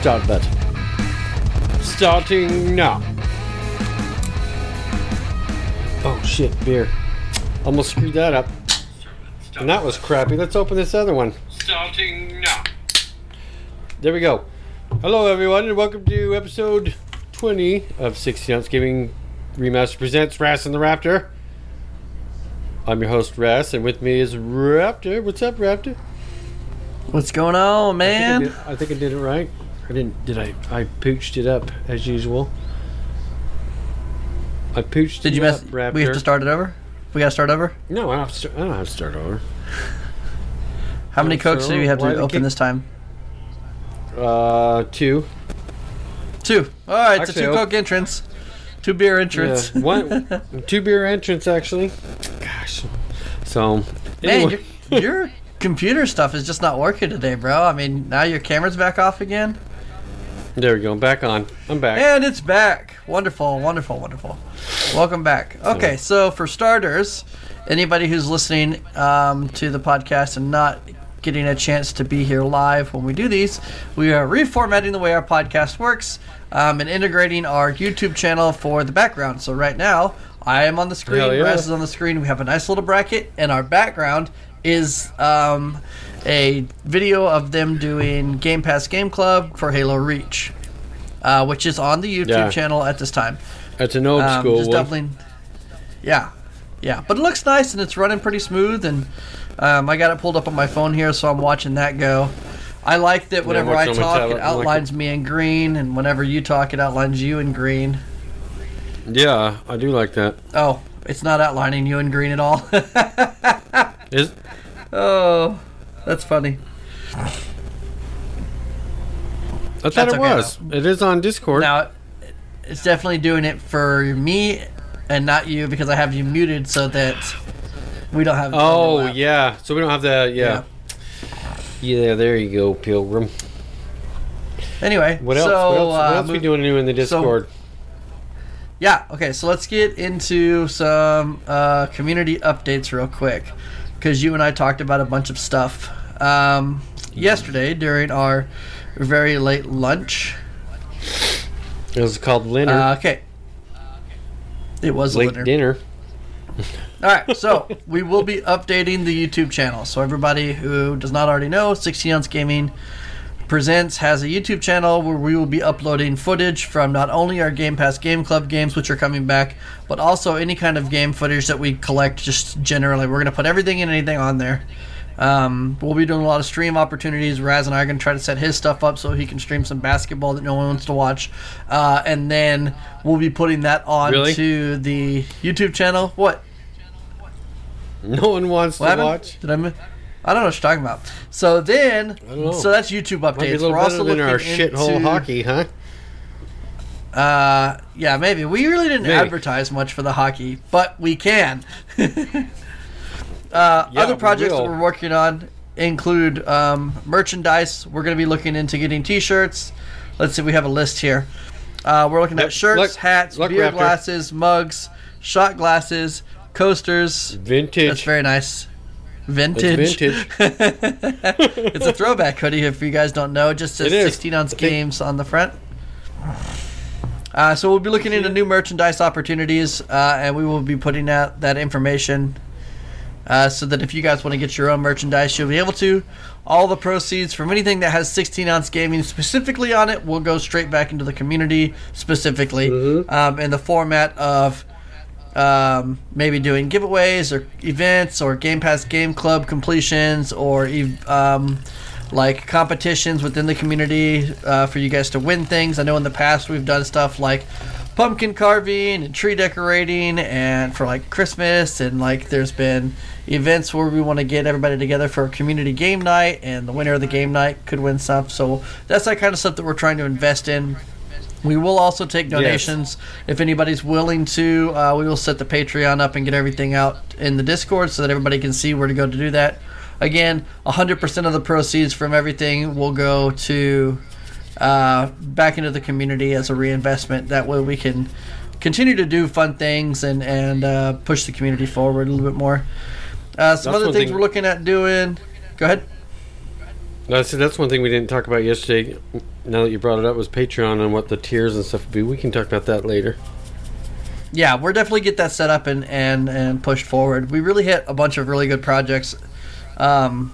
Start button. Starting now. Oh shit, beer. Almost screwed that up. And that was crappy. Let's open this other one. Starting now. There we go. Hello, everyone, and welcome to episode 20 of 16 Ounce Gaming Remaster Presents Raz and the Raptor. I'm your host, Raz, and with me is Raptor. What's up, Raptor? What's going on, I man? think I did, I think I did it right. I didn't. Did I? I pooched it up as usual. I pooched Did you mess? up, Raptor. We have to start it over. We got to start over. No, I don't have to. Start, I don't have to start over. How many cokes do we have to open this time? Uh, two. Two. All right, it's Actually, a two coke entrance, two beer Yeah, entrance. one, two beer entrance actually. Gosh. So. Man, Anyway, your, your computer stuff is just not working today, bro. I mean, now your camera's back off again, there we go. Back on. I'm back. and it's back. Wonderful, wonderful, wonderful. Welcome back. Okay, so for starters, anybody who's listening um, to the podcast and not getting a chance to be here live when we do these, we are reformatting the way our podcast works um, and integrating our YouTube channel for the background. So right now, I am on the screen, Hell yeah. Raz is on the screen. We have a nice little bracket, and our background is um, a video of them doing Game Pass Game Club for Halo Reach, uh, which is on the YouTube Yeah. channel at this time. That's an old Um, school one. yeah, yeah. But it looks nice and it's running pretty smooth. And um, I got it pulled up on my phone here, so I'm watching that go. I like that whenever I on my talk, it I like outlines me in green, and whenever you talk, it outlines you in green. Yeah, I do like that. Oh, it's not outlining you in green at all. Is oh, that's funny. I thought That's it okay, was. It is on Discord. Now, it's definitely doing it for me and not you because I have you muted so that we don't have. oh overlap. yeah. So we don't have the yeah. Yeah, there you go, Pilgrim. Anyway, What else? So, what else, what uh, else we doing new in the Discord? Yeah, okay, so let's get into some uh, community updates real quick. Because you and I talked about a bunch of stuff um, yesterday during our very late lunch. it was called Dinner. Uh, okay. It was Late dinner. dinner. All right, so we will be updating the YouTube channel. So everybody who does not already know, 16 Ounce Gaming Presents has a YouTube channel where we will be uploading footage from not only our Game Pass Game Club games, which are coming back, but also any kind of game footage that we collect just generally. We're going to put everything and anything on there. Um, we'll be doing a lot of stream opportunities. Raz and I are going to try to set his stuff up so he can stream some basketball that no one wants to watch. Uh, and then we'll be putting that on Really? to the YouTube channel. What? No one wants What to happened? watch. Did I? mi- I don't know what you're talking about. So then, so that's YouTube Might be a updates. We're also looking our into, shithole hockey, huh? Uh, yeah, maybe we really didn't Maybe. advertise much for the hockey, but we can. uh, Yeah, other we projects that we're working on include um, merchandise. We're going to be looking into getting T-shirts. Let's see, we have a list here. Uh, we're looking Yep, at shirts, look- hats, look, beer Raptor. glasses, mugs, shot glasses, coasters. Vintage. That's very nice. Vintage. vintage. it's a throwback hoodie. If you guys don't know, it just says It is. 16 ounce games on the front. Uh, so we'll be looking into new merchandise opportunities, uh, and we will be putting out that information uh, so that if you guys want to get your own merchandise, you'll be able to. All the proceeds from anything that has 16 ounce gaming specifically on it will go straight back into the community specifically Mm-hmm. um, in the format of um, maybe doing giveaways or events or Game Pass Game Club completions or um, like competitions within the community uh, for you guys to win things. I know in the past we've done stuff like pumpkin carving and tree decorating and for like Christmas and like there's been events where we want to get everybody together for a community game night and the winner of the game night could win stuff. So that's that kind of stuff that we're trying to invest in. We will also take donations if anybody's willing to. Uh, we will set the Patreon up and get everything out in the Discord so that everybody can see where to go to do that. Again, 100% of the proceeds from everything will go to uh, back into the community as a reinvestment. That way we can continue to do fun things and and uh, push the community forward a little bit more. Uh, some That's other things thing- we're looking at doing. Go ahead. That's that's one thing we didn't talk about yesterday. Now that you brought it up, was Patreon and what the tiers and stuff would be. We can talk about that later. Yeah, we're definitely get that set up and and and pushed forward. We really hit a bunch of really good projects. Um,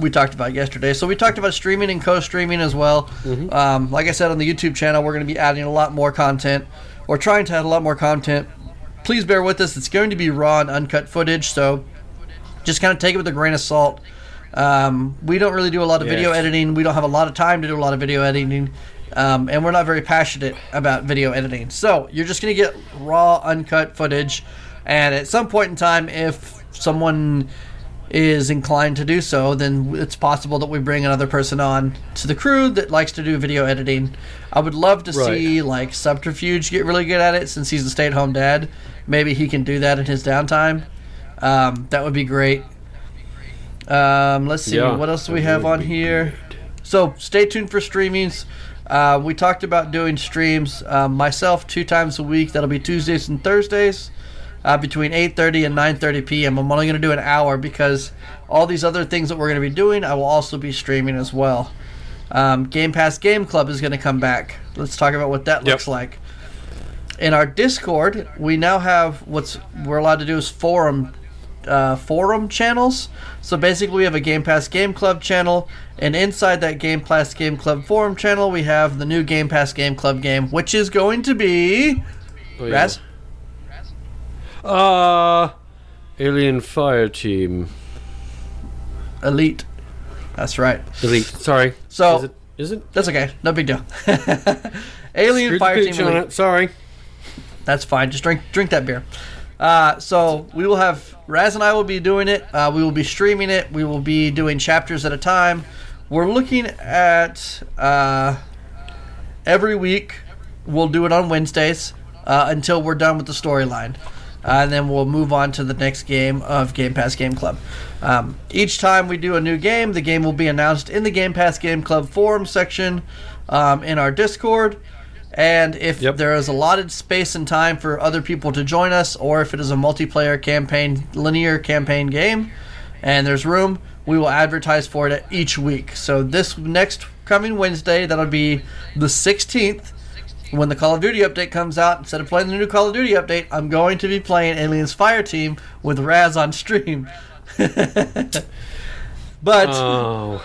we talked about yesterday. So we talked about streaming and co-streaming as well. Mm-hmm. Um, like I said on the YouTube channel, we're going to be adding a lot more content, or trying to add a lot more content. Please bear with us. It's going to be raw and uncut footage, so just kind of take it with a grain of salt. Um, we don't really do a lot of video editing. We don't have a lot of time to do a lot of video editing. Um, and we're not very passionate about video editing. So you're just going to get raw, uncut footage. And at some point in time, if someone is inclined to do so, then it's possible that we bring another person on to the crew that likes to do video editing. I would love to Right. see like Subterfuge get really good at it since he's a stay-at-home dad. Maybe he can do that in his downtime. Um, that would be great. Um, let's see Yeah, what else do we have on here. So stay tuned for streamings. Uh, we talked about doing streams um, myself two times a week. That'll be Tuesdays and Thursdays uh, between 8:30 and 9:30 p.m. I'm only going to do an hour because all these other things that we're going to be doing, I will also be streaming as well. Um, Game Pass Game Club is going to come back. Let's talk about what that Yep. looks like. In our Discord, we now have what's we're allowed to do is forum uh, forum channels. So basically, we have a Game Pass Game Club channel, and inside that Game Pass Game Club forum channel, we have the new Game Pass Game Club game, which is going to be Oh, yeah. Raz. Uh, Alien Fire Team. Elite. That's right. Elite. Sorry. So- is it? Is it? That's okay. No big deal. Alien Screwed Fire Team on Elite. it. Sorry. That's fine. Just drink drink that beer. Uh, so we will have Raz and I will be doing it. Uh, we will be streaming it. We will be doing chapters at a time. We're looking at uh, every week. We'll do it on Wednesdays uh, until we're done with the storyline. Uh, and then we'll move on to the next game of Game Pass Game Club. Um, each time we do a new game, the game will be announced in the Game Pass Game Club forum section um, in our Discord. And if Yep. there is allotted space and time for other people to join us, or if it is a multiplayer campaign, linear campaign game, and there's room, we will advertise for it each week. So this next coming Wednesday, that'll be the 16th, when the Call of Duty update comes out. Instead of playing the new Call of Duty update, I'm going to be playing Aliens Fire Team with Raz on stream. but Oh.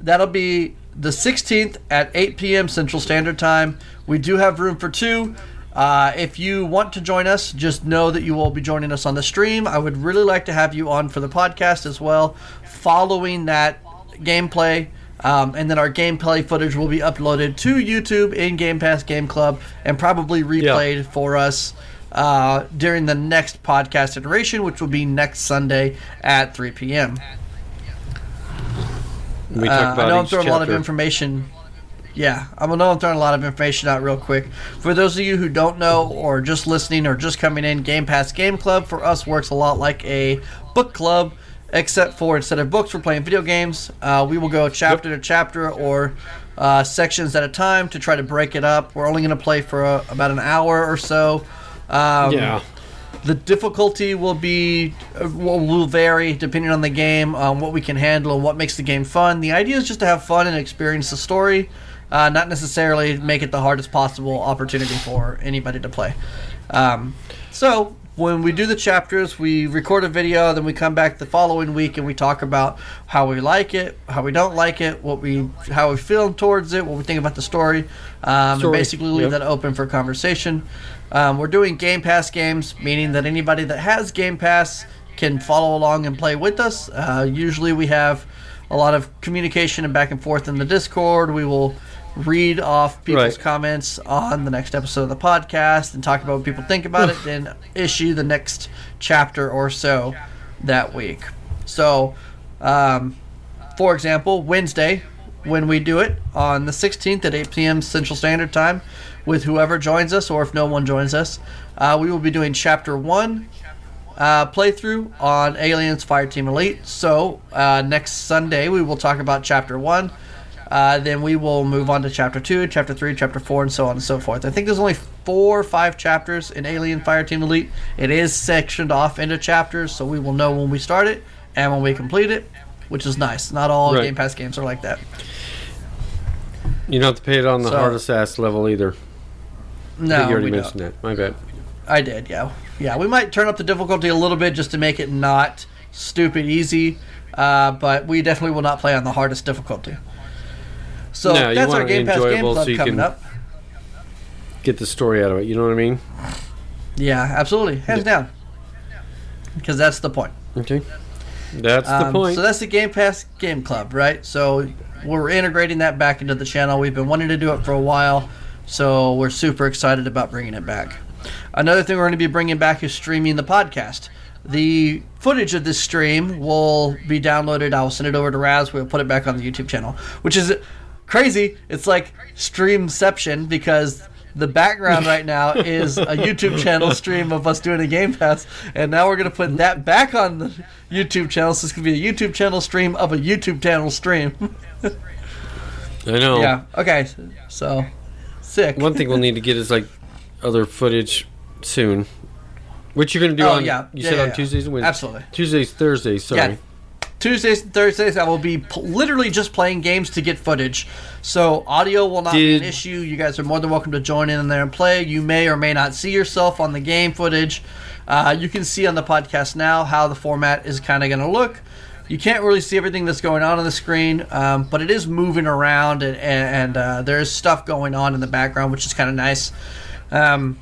That'll be the 16th at 8 p.m. Central Standard Time. We do have room for two. Uh, if you want to join us, just know that you will be joining us on the stream. I would really like to have you on for the podcast as well, following that gameplay. Um, and then our gameplay footage will be uploaded to YouTube in Game Pass Game Club and probably replayed for us uh, during the next podcast iteration, which will be next Sunday at 3 p.m. We Uh, I know I'm throwing a lot of information. Yeah, I know I'm throwing a lot of information out real quick. For those of you who don't know, or just listening, or just coming in, Game Pass Game Club for us works a lot like a book club, except for instead of books, we're playing video games. Uh, we will go chapter to chapter or uh, sections at a time to try to break it up. We're only going to play for uh about an hour or so. Um, Yeah. The difficulty will be uh, will, will vary depending on the game, on what we can handle, and what makes the game fun. The idea is just to have fun and experience the story, uh, not necessarily make it the hardest possible opportunity for anybody to play. Um, so when we do the chapters, we record a video, then we come back the following week and we talk about how we like it, how we don't like it, what we how we feel towards it, what we think about the story, um, and basically leave yep. that open for conversation. Um, we're doing Game Pass games, meaning that anybody that has Game Pass can follow along and play with us. Uh, usually, we have a lot of communication and back and forth in the Discord. We will read off people's Right. comments on the next episode of the podcast and talk about what people think about it, then issue the next chapter or so that week. So, um, for example, Wednesday, when we do it on the 16th at 8 p.m. Central Standard Time with whoever joins us, or if no one joins us. Uh, we will be doing Chapter 1 uh, playthrough on Aliens Fireteam Elite. So uh, next Sunday, we will talk about Chapter 1. Uh, then we will move on to Chapter 2, Chapter 3, Chapter 4, and so on and so forth. I think there's only four or five chapters in Alien Fireteam Elite. It is sectioned off into chapters, so we will know when we start it and when we complete it, which is nice. Not all right. Game Pass games are like that. You don't have to pay it on the so, hardest ass level either. No, I think you already mentioned don't. that. My bad. I did, yeah. Yeah, we might turn up the difficulty a little bit just to make it not stupid easy, uh, but we definitely will not play on the hardest difficulty. So no, that's our Game Pass Game Club so coming up. Get the story out of it, you know what I mean? Yeah, absolutely. Hands yeah. down. Because that's the point. Okay. That's um, the point. So that's the Game Pass Game Club, right? So we're integrating that back into the channel. We've been wanting to do it for a while, so we're super excited about bringing it back. Another thing we're going to be bringing back is streaming the podcast. The footage of this stream will be downloaded. I'll send it over to Raz. We'll put it back on the YouTube channel, which is crazy. It's like streamception because the background right now is a YouTube channel stream of us doing a Game Pass, and now we're going to put that back on the YouTube channel. So it's going to be a YouTube channel stream of a YouTube channel stream. I know. Yeah. Okay. So, sick. One thing we'll need to get is like other footage soon. Which you're going to do oh, on, yeah. you yeah, said yeah, on yeah. Tuesdays and Wednesdays? Absolutely. Tuesdays, Thursdays, sorry. Tuesdays and Thursdays, I will be p- literally just playing games to get footage. So audio will not Did... be an issue. You guys are more than welcome to join in there and play. You may or may not see yourself on the game footage. Uh, you can see on the podcast now how the format is kind of going to look. You can't really see everything that's going on on the screen, um, but it is moving around and, and uh, there is stuff going on in the background, which is kind of nice. Um,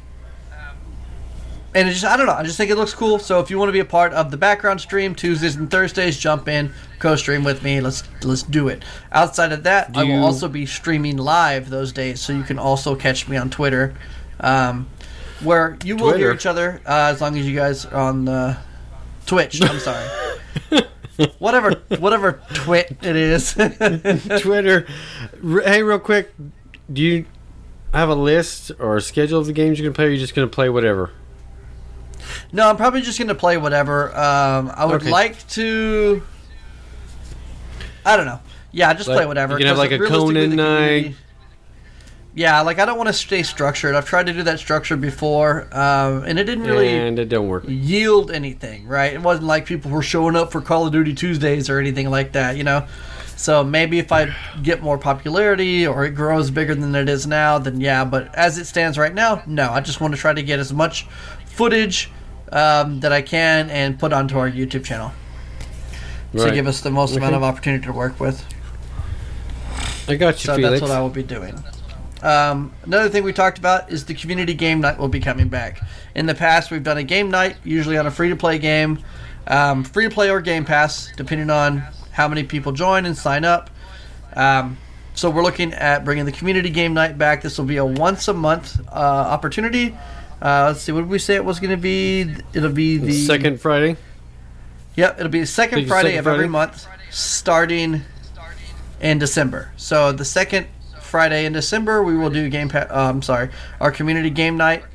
and it just I don't know. I just think it looks cool. So if you want to be a part of the background stream Tuesdays and Thursdays, jump in, co-stream with me. Let's let's do it. Outside of that, do I will you... also be streaming live those days, so you can also catch me on Twitter, um, where you Twitter. will hear each other uh, as long as you guys are on the Twitch. I'm sorry. whatever, whatever twit it is. Twitter. Hey, real quick, do you have a list or a schedule of the games you're gonna play? Or are just going to play whatever? No, I'm probably just gonna play whatever. Um, I would okay. like to. I don't know. Yeah, just like, play whatever. You can have like a Conan night. Yeah, like I don't want to stay structured. I've tried to do that structure before, um, and it didn't really and it don't work yield anything. Right? It wasn't like people were showing up for Call of Duty Tuesdays or anything like that. You know. So maybe if I get more popularity or it grows bigger than it is now, then yeah. But as it stands right now, no. I just want to try to get as much footage um, that I can and put onto our YouTube channel right. to give us the most okay. amount of opportunity to work with. I got you, so Felix. that's what I will be doing. Um, another thing we talked about is the community game night will be coming back. In the past, we've done a game night, usually on a free to play game, um, free to play or Game Pass, depending on how many people join and sign up. Um, so we're looking at bringing the community game night back. This will be a once a month uh, opportunity uh, let's see. What did we say it was going to be? It'll be the second Friday. Yep, it'll be the second Friday second of Friday? every month, starting in December. So the second Friday in December, we will do game. Pa- uh, I'm sorry, our community game night.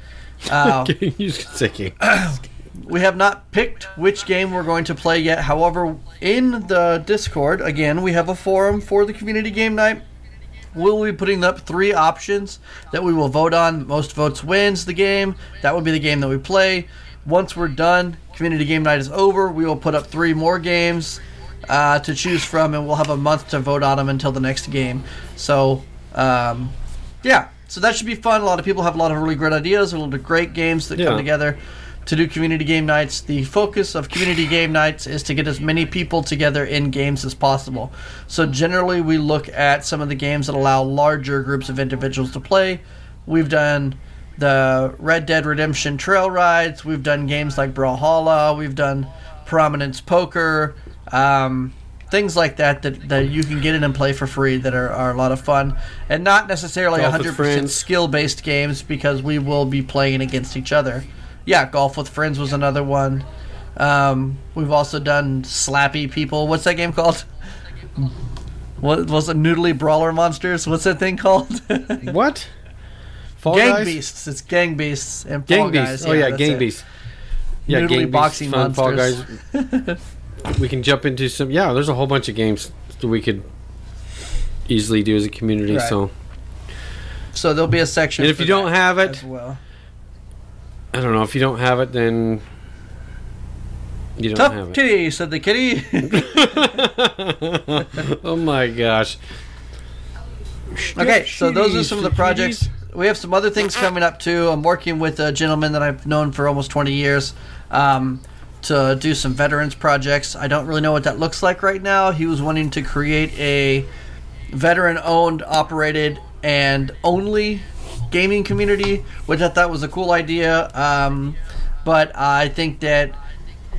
Uh, you say game. we have not picked which game we're going to play yet. However, in the Discord, again, we have a forum for the community game night we'll be putting up three options that we will vote on. Most votes wins the game. That would be the game that we play. Once we're done, community game night is over. We will put up three more games uh, to choose from, and we'll have a month to vote on them until the next game. So, um, yeah. So that should be fun. A lot of people have a lot of really great ideas, a lot of great games that yeah. come together to do community game nights. The focus of community game nights is to get as many people together in games as possible. So generally, we look at some of the games that allow larger groups of individuals to play. We've done the Red Dead Redemption trail rides. We've done games like Brawlhalla. We've done Prominence Poker. Um, things like that, that that you can get in and play for free that are, are a lot of fun and not necessarily Golf 100% skill based games because we will be playing against each other yeah, Golf with Friends was another one. Um, we've also done Slappy People. What's that game called? What was it? Noodly Brawler Monsters. What's that thing called? what? Fall gang guys? Beasts. It's Gang Beasts and Gangbeasts. Fall Guys. Oh yeah, yeah Gang it. Beasts. Yeah, Noodly gang Boxing beasts, Monsters. Fall Guys. we can jump into some. Yeah, there's a whole bunch of games that we could easily do as a community. Right. So. So there'll be a section. And if you don't have it, well. I don't know. If you don't have it, then you don't Tough have it. kitty, said the kitty. oh my gosh. Okay, so those are some of the projects. We have some other things coming up too. I'm working with a gentleman that I've known for almost 20 years um, to do some veterans projects. I don't really know what that looks like right now. He was wanting to create a veteran owned, operated, and only gaming community, which I thought was a cool idea. Um, but I think that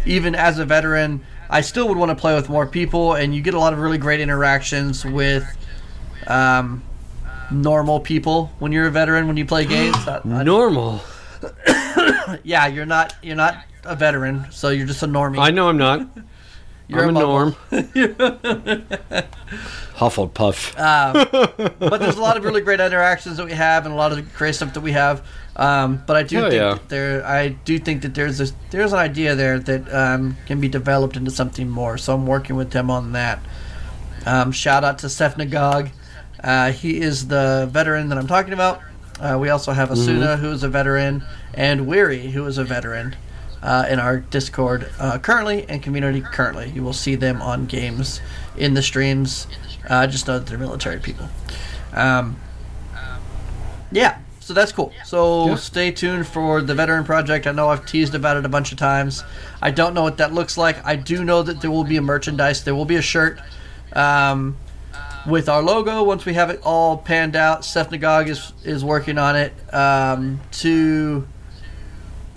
even as a veteran, I still would want to play with more people, and you get a lot of really great interactions with um, normal people when you're a veteran when you play games. I- I- Normal. yeah, you're not you're not a veteran, so you're just a normie. I know I'm not. You're I'm a norm. muggle. Hufflepuff. Um, but there's a lot of really great interactions that we have, and a lot of great stuff that we have. Um, but I do Hell think yeah. that there, I do think that there's a, there's an idea there that um, can be developed into something more. So I'm working with them on that. Um, shout out to Steph Nagog. Uh, he is the veteran that I'm talking about. Uh, we also have Asuna, Mm-hmm. who is a veteran, and Weary, who is a veteran, uh, in our Discord uh, currently and community currently. You will see them on games in the streams. Uh, just know that they're military people. Um, yeah, so that's cool. So Yeah. stay tuned for the veteran project. I know I've teased about it a bunch of times. I don't know what that looks like. I do know that there will be a merchandise. There will be a shirt um, with our logo once we have it all panned out. Seth Nagog is is working on it um, to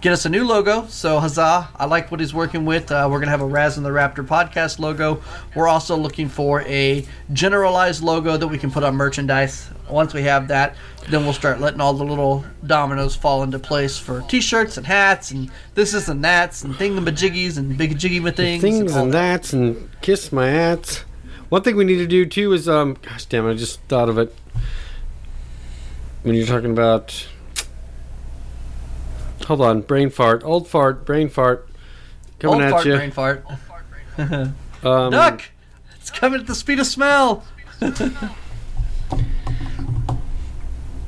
get us a new logo. So huzzah! I like what he's working with. Uh, we're gonna have a Raz and the Raptor podcast logo. We're also looking for a generalized logo that we can put on merchandise. Once we have that, then we'll start letting all the little dominoes fall into place for T-shirts and hats and this is and that's and thingamajiggies and big jiggy things. Things all and that's and kiss my hats. One thing we need to do too is um gosh damn I just thought of it. When you're talking about Hold on, brain fart, old fart, brain fart. Coming Old at fart, you. brain fart. Um, Duck! It's coming at the speed of smell.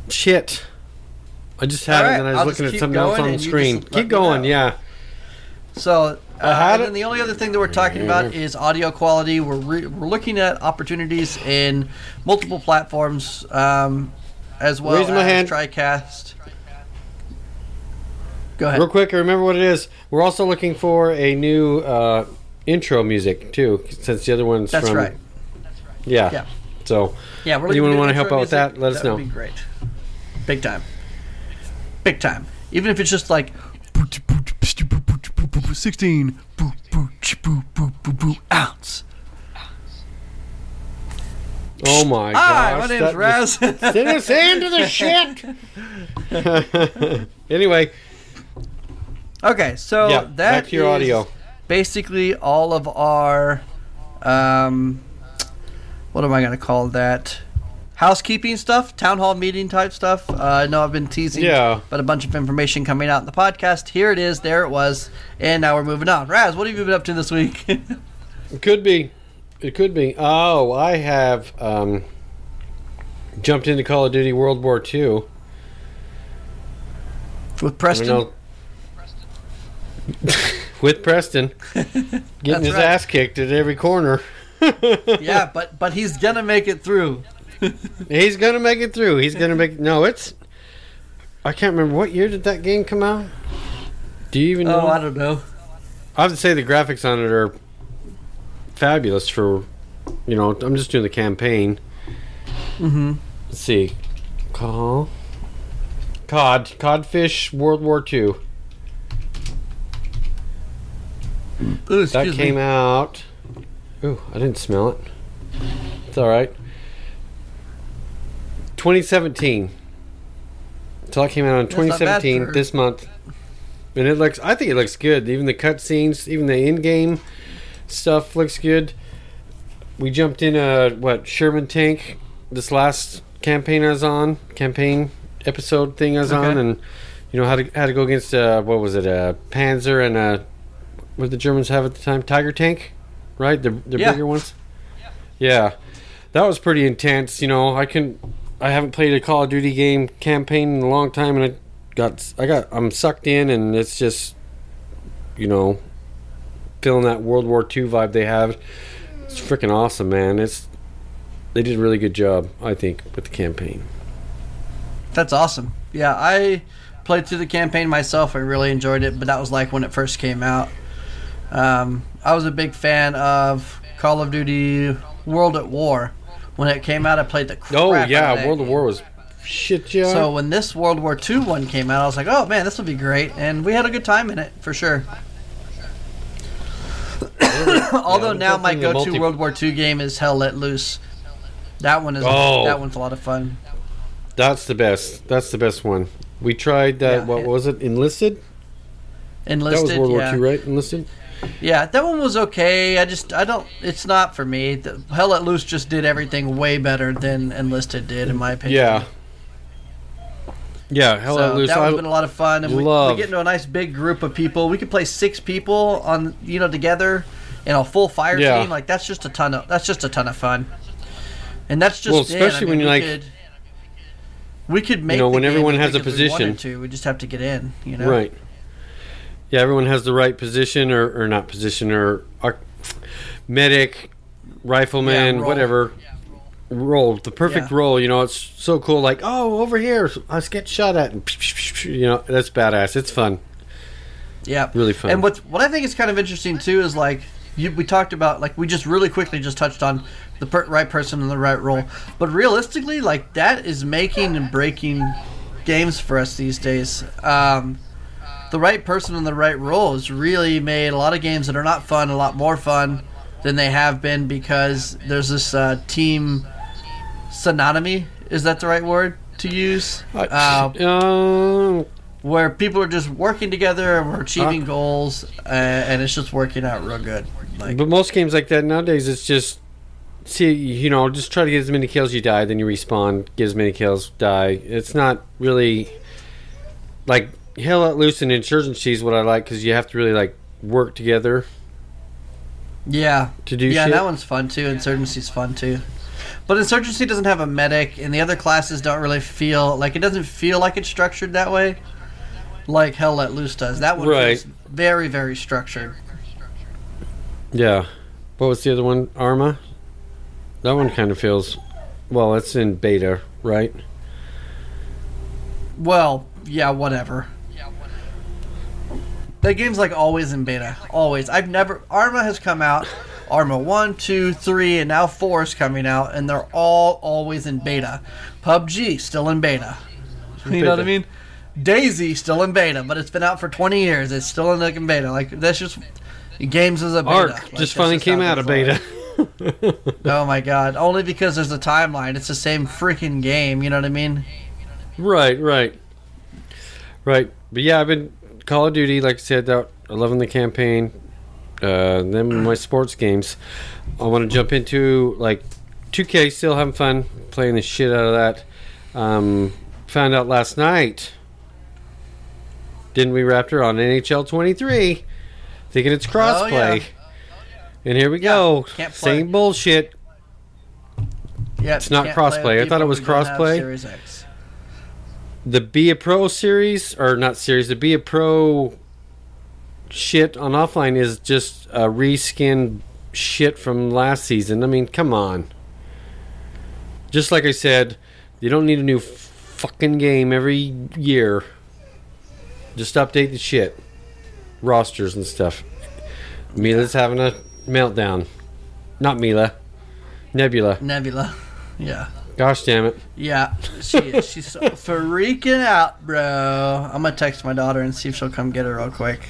Shit. I just had All it and I was I'll looking at something else on the screen. Keep going, yeah. So, uh, I had and it. then the only other thing that we're talking about is audio quality. We're, re- we're looking at opportunities in multiple platforms, um, as well Raising my as hand. TriCast. Go ahead. Real quick, I remember what it is. We're also looking for a new uh, intro music too, since the other one's That's from. right. That's right. Yeah. Yeah. So Yeah, we're Anyone looking wanna help out with that? Let us know. that would be great. Big time. Big time. Even if it's just like 16 ounce. Oh my Hi, gosh. my name's Raz. Send us into the shit. anyway, okay, so yeah, that back to your is audio. basically all of our um what am I gonna call that? Housekeeping stuff, town hall meeting type stuff. Uh, I know I've been teasing, Yeah. but a bunch of information coming out in the podcast. Here it is, there it was, and now we're moving on. Raz, what have you been up to this week? It could be. It could be. Oh, I have um, jumped into Call of Duty World War II. With Preston? With Preston, getting That's his right. ass kicked at every corner. Yeah, but but he's gonna make it through. He's gonna make it through. He's gonna make. No, it's. I can't remember what year did that game come out. Do you even know? Oh, I don't know. I have to say the graphics on it are fabulous. For you know, I'm just doing the campaign. Mm-hmm. Let's see, call cod codfish World War II. Ooh, That came me. out. Ooh, I didn't smell it. It's all right. 2017. So that came out in That's not bad 2017 for- this month, and it looks. I think it looks good. Even the cutscenes, even the in-game stuff looks good. We jumped in a what Sherman tank this last campaign I was on, campaign episode thing I was on, and you know how to how to go against uh, what was it a Panzer and a what the Germans have at the time Tiger tank, right? The the Yeah. bigger ones. Yeah. Yeah, that was pretty intense. You know, I can I haven't played a Call of Duty game campaign in a long time, and I got I got I'm sucked in, and it's just you know feeling that World War II vibe they have. It's freaking awesome, man. It's they did a really good job, I think, with the campaign. That's awesome. Yeah, I played through the campaign myself. I really enjoyed it, but that was like when it first came out. Um, I was a big fan of Call of Duty World at War. When it came out, I played the crap Oh out of yeah, World of game. War was shit, yeah. So when this World War II one came out, I was like, "Oh man, this will be great," and we had a good time in it for sure. Although Yeah, now my go-to multi- World War II game is Hell Let Loose. That one is Oh. that one's a lot of fun. That's the best. That's the best one. We tried that. Yeah, what it- was it? Enlisted. Enlisted, that was World yeah. War II, right? Enlisted. Yeah, that one was okay. I just I don't. It's not for me. The, Hell Let Loose just did everything way better than Enlisted did, in my opinion. Yeah. Yeah, hell so let loose. that one's been a lot of fun, and we, we get into a nice big group of people. We could play six people on you know together in a full fire Yeah. team. Like that's just a ton of that's just a ton of fun, and that's just Well, it. I especially when you're like- could, we could make you know, when everyone has a we position. to. We just have to get in. You know, Right. Yeah, everyone has the right position or, or not position or, or medic, rifleman, Yeah, whatever. Role, the perfect Yeah. role. You know, it's so cool. Like, oh, over here, I was getting shot at, and you know, that's badass. It's fun, Yeah, really fun. And what what I think is kind of interesting too is like you, we talked about like we just really quickly just touched on the per- right person in the right role, but realistically, like that is making and breaking games for us these days. Um, the right person in the right role has really made a lot of games that are not fun a lot more fun than they have been because there's this uh, team synonymy. Is that the right word to use? Uh, um, where people are just working together and we're achieving Uh, goals, uh, and it's just working out real good. Like, but most games like that nowadays, it's just see, you know, just try to get as many kills. You die, then you respawn, get as many kills, die. It's not really like Hell Let Loose and Insurgency is what I like because you have to really like work together yeah, to do yeah, shit. that one's fun too. Insurgency's fun too, but Insurgency doesn't have a medic, and the other classes don't really feel like it doesn't feel like it's structured that way, like Hell Let Loose does. That one Right. feels very, very structured. Yeah. What was the other one? Arma. That one kind of feels. Well, it's in beta, right? Well, yeah, whatever. That game's like always in beta. Always. I've never. Arma has come out. Arma 1, 2, 3, and now 4 is coming out, and they're all always in beta. PUBG, still in beta. You know what I mean? DayZ, still in beta, but it's been out for 20 years. It's still in like in beta. Like, that's just. Games is a beta. ARK Like, just finally how came out of beta. Oh my god. Only because there's a timeline. It's the same freaking game. You know what I mean? right, right, right. But yeah, I've been Call of Duty. Like I said, that I loving the campaign. Uh, then my sports games. I want to jump into like 2K. Still having fun playing the shit out of that. Um, found out last night. Didn't we, Raptor, on NHL 23? Thinking it's crossplay. Oh, yeah. And here we Yeah, go. Same bullshit. Yeah, It's not can't play with crossplay. I thought it was crossplay. The Be a Pro series, or not series, the Be a Pro shit on offline is just a reskin shit from last season. I mean, come on. Just like I said, you don't need a new fucking game every year. Just update the shit. Rosters and stuff. Mila's having a meltdown. Not Mila. Nebula. Nebula. Yeah. Gosh damn it. Yeah, she is. She's so freaking out, bro. I'm gonna text my daughter and see if she'll come get her real quick.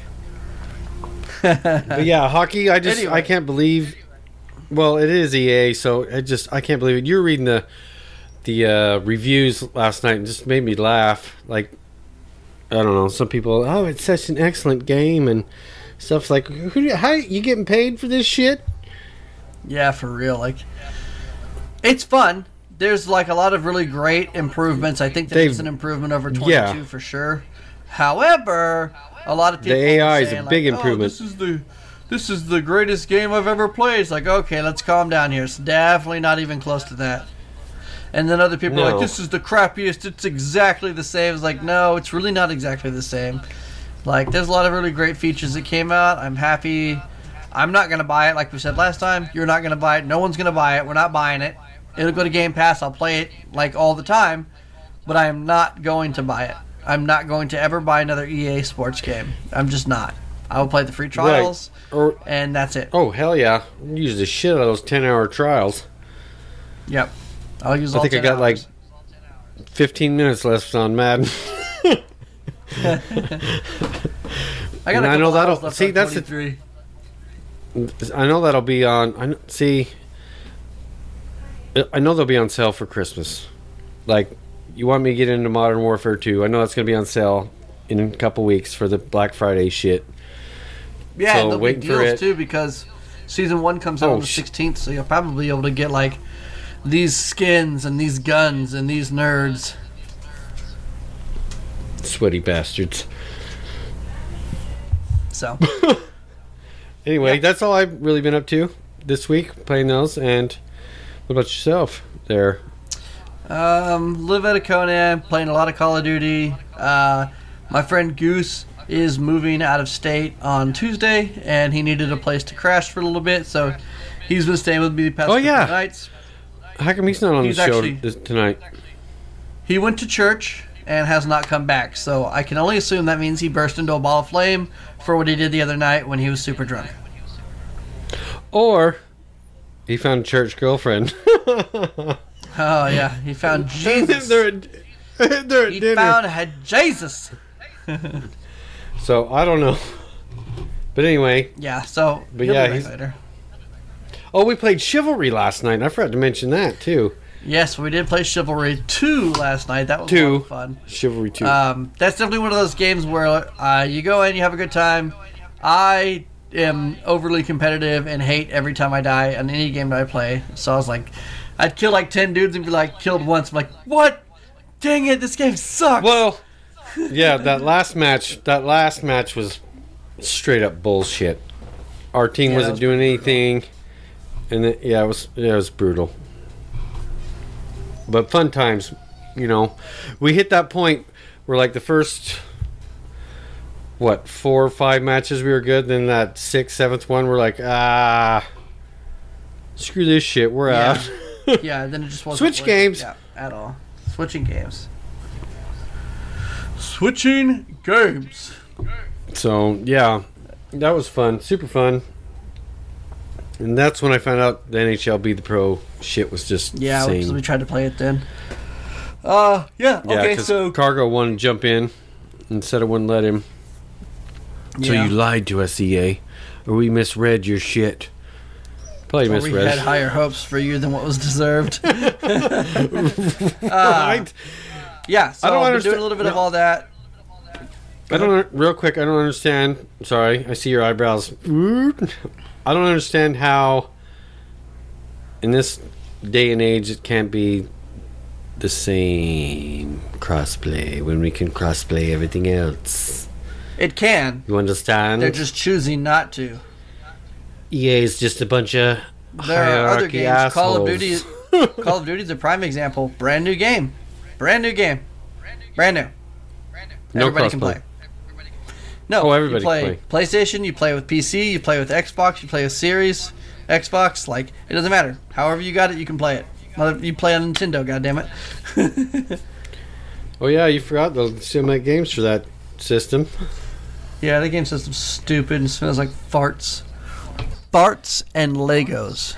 But yeah, hockey. I just Anyway. I can't believe. Well, it is EA, so I just I can't believe it. You were reading the the uh, reviews last night and just made me laugh. Like I don't know, some people, oh, it's such an excellent game and stuff's like, who? do- How you getting paid for this shit? Yeah, for real. Like, it's fun. There's like a lot of really great improvements. I think that They've- it's an improvement over 22 Yeah. for sure. However, a lot of people The AI are is a saying, big like, improvement. Oh, this is the this is the greatest game I've ever played. It's like, okay, let's calm down here. It's definitely not even close to that. And then other people are like, this is the crappiest. It's exactly the same. It's like, no, it's really not exactly the same. Like, there's a lot of really great features that came out. I'm happy. I'm not gonna buy it. Like we said last time, you're not gonna buy it. No one's gonna buy it. We're not buying it. It'll go to Game Pass. I'll play it like all the time, but I am not going to buy it. I'm not going to ever buy another EA Sports game. I'm just not. I will play the free trials, Or and that's it. oh hell yeah, use the shit out of those ten hour trials. Yep. I'll use. I think I 10 got, like. Fifteen minutes left on Madden. I got. I know that'll- see, that's the- 23. I know that'll be on. I see. I know they'll be on sale for Christmas. Like, you want me to get into Modern Warfare 2? I know that's going to be on sale in a couple weeks for the Black Friday shit. Yeah, So, and there'll be deals too because season one comes out Oh, on the 16th, so you'll probably be able to get like these skins and these guns and these nerds. Sweaty bastards. So Anyway, Yeah. that's all I've really been up to this week, playing those. And what about yourself there? Um, live at a Conan, playing a lot of Call of Duty. Uh, my friend Goose is moving out of state on Tuesday, and he needed a place to crash for a little bit, so he's been staying with me the past Oh, yeah. nights. How come he's not on He's the show actually- this, tonight? He went to church and has not come back, so I can only assume that means he burst into a ball of flame for what he did the other night when he was super drunk. Or he found a church girlfriend. Oh yeah, he found Jesus. they're at, they're at he dinner. found had Jesus. so I don't know. But anyway, Yeah, so But yeah, he's- later. oh, we played Chivalry last night. I forgot to mention that too. Yes, we did play Chivalry 2 last night. That was Two. fun. Chivalry two. Um, that's definitely one of those games where uh, you go in, you have a good time. I am overly competitive and hate every time I die on any game that I play. So I was like, I'd kill like 10 dudes and be like, killed once. I'm like, what? Dang it, this game sucks. well, yeah, that last match. That last match was straight up bullshit. Our team Yeah, wasn't was doing anything, and it, yeah, it was yeah, it was brutal. But fun times, you know. We hit that point where like the first what four or five matches we were good. Then that sixth, seventh one, we're like ah, screw this shit, we're Yeah. out. yeah, then it just wasn't Switch working, games. Yeah, at all. Switching games. Switching games. So yeah, that was fun, super fun. And that's when I found out the NHL Be the Pro shit was just Yeah, insane. because we tried to play it then. Uh, yeah. yeah, okay, 'cause so Cargo wanted to jump in and said I wouldn't let him. So yeah. you lied to us, EA, or we misread your shit. Probably Or we misread. had higher hopes for you than what was deserved. Ah. right? yeah, so I don't I've been understand- doing a little bit of all that. I don't real quick. I don't understand. Sorry, I see your eyebrows. I don't understand how, in this day and age, it can't be the same crossplay when we can crossplay everything else. It can. You understand? They're just choosing not to. EA is just a bunch of There are other games. Call of. Duty. Call of Duty is a prime example. Brand new game. Brand new game. Brand new. Brand No Everybody can play. No, Oh, everybody you play can PlayStation, you play with PC, you play with Xbox, you play with Series, Xbox. Like it doesn't matter. However you got it, you can play it. Mother, you play on Nintendo. God damn it. Oh yeah, you forgot they'll still make games for that system. Yeah, the game system's stupid and smells like farts. Farts and Legos.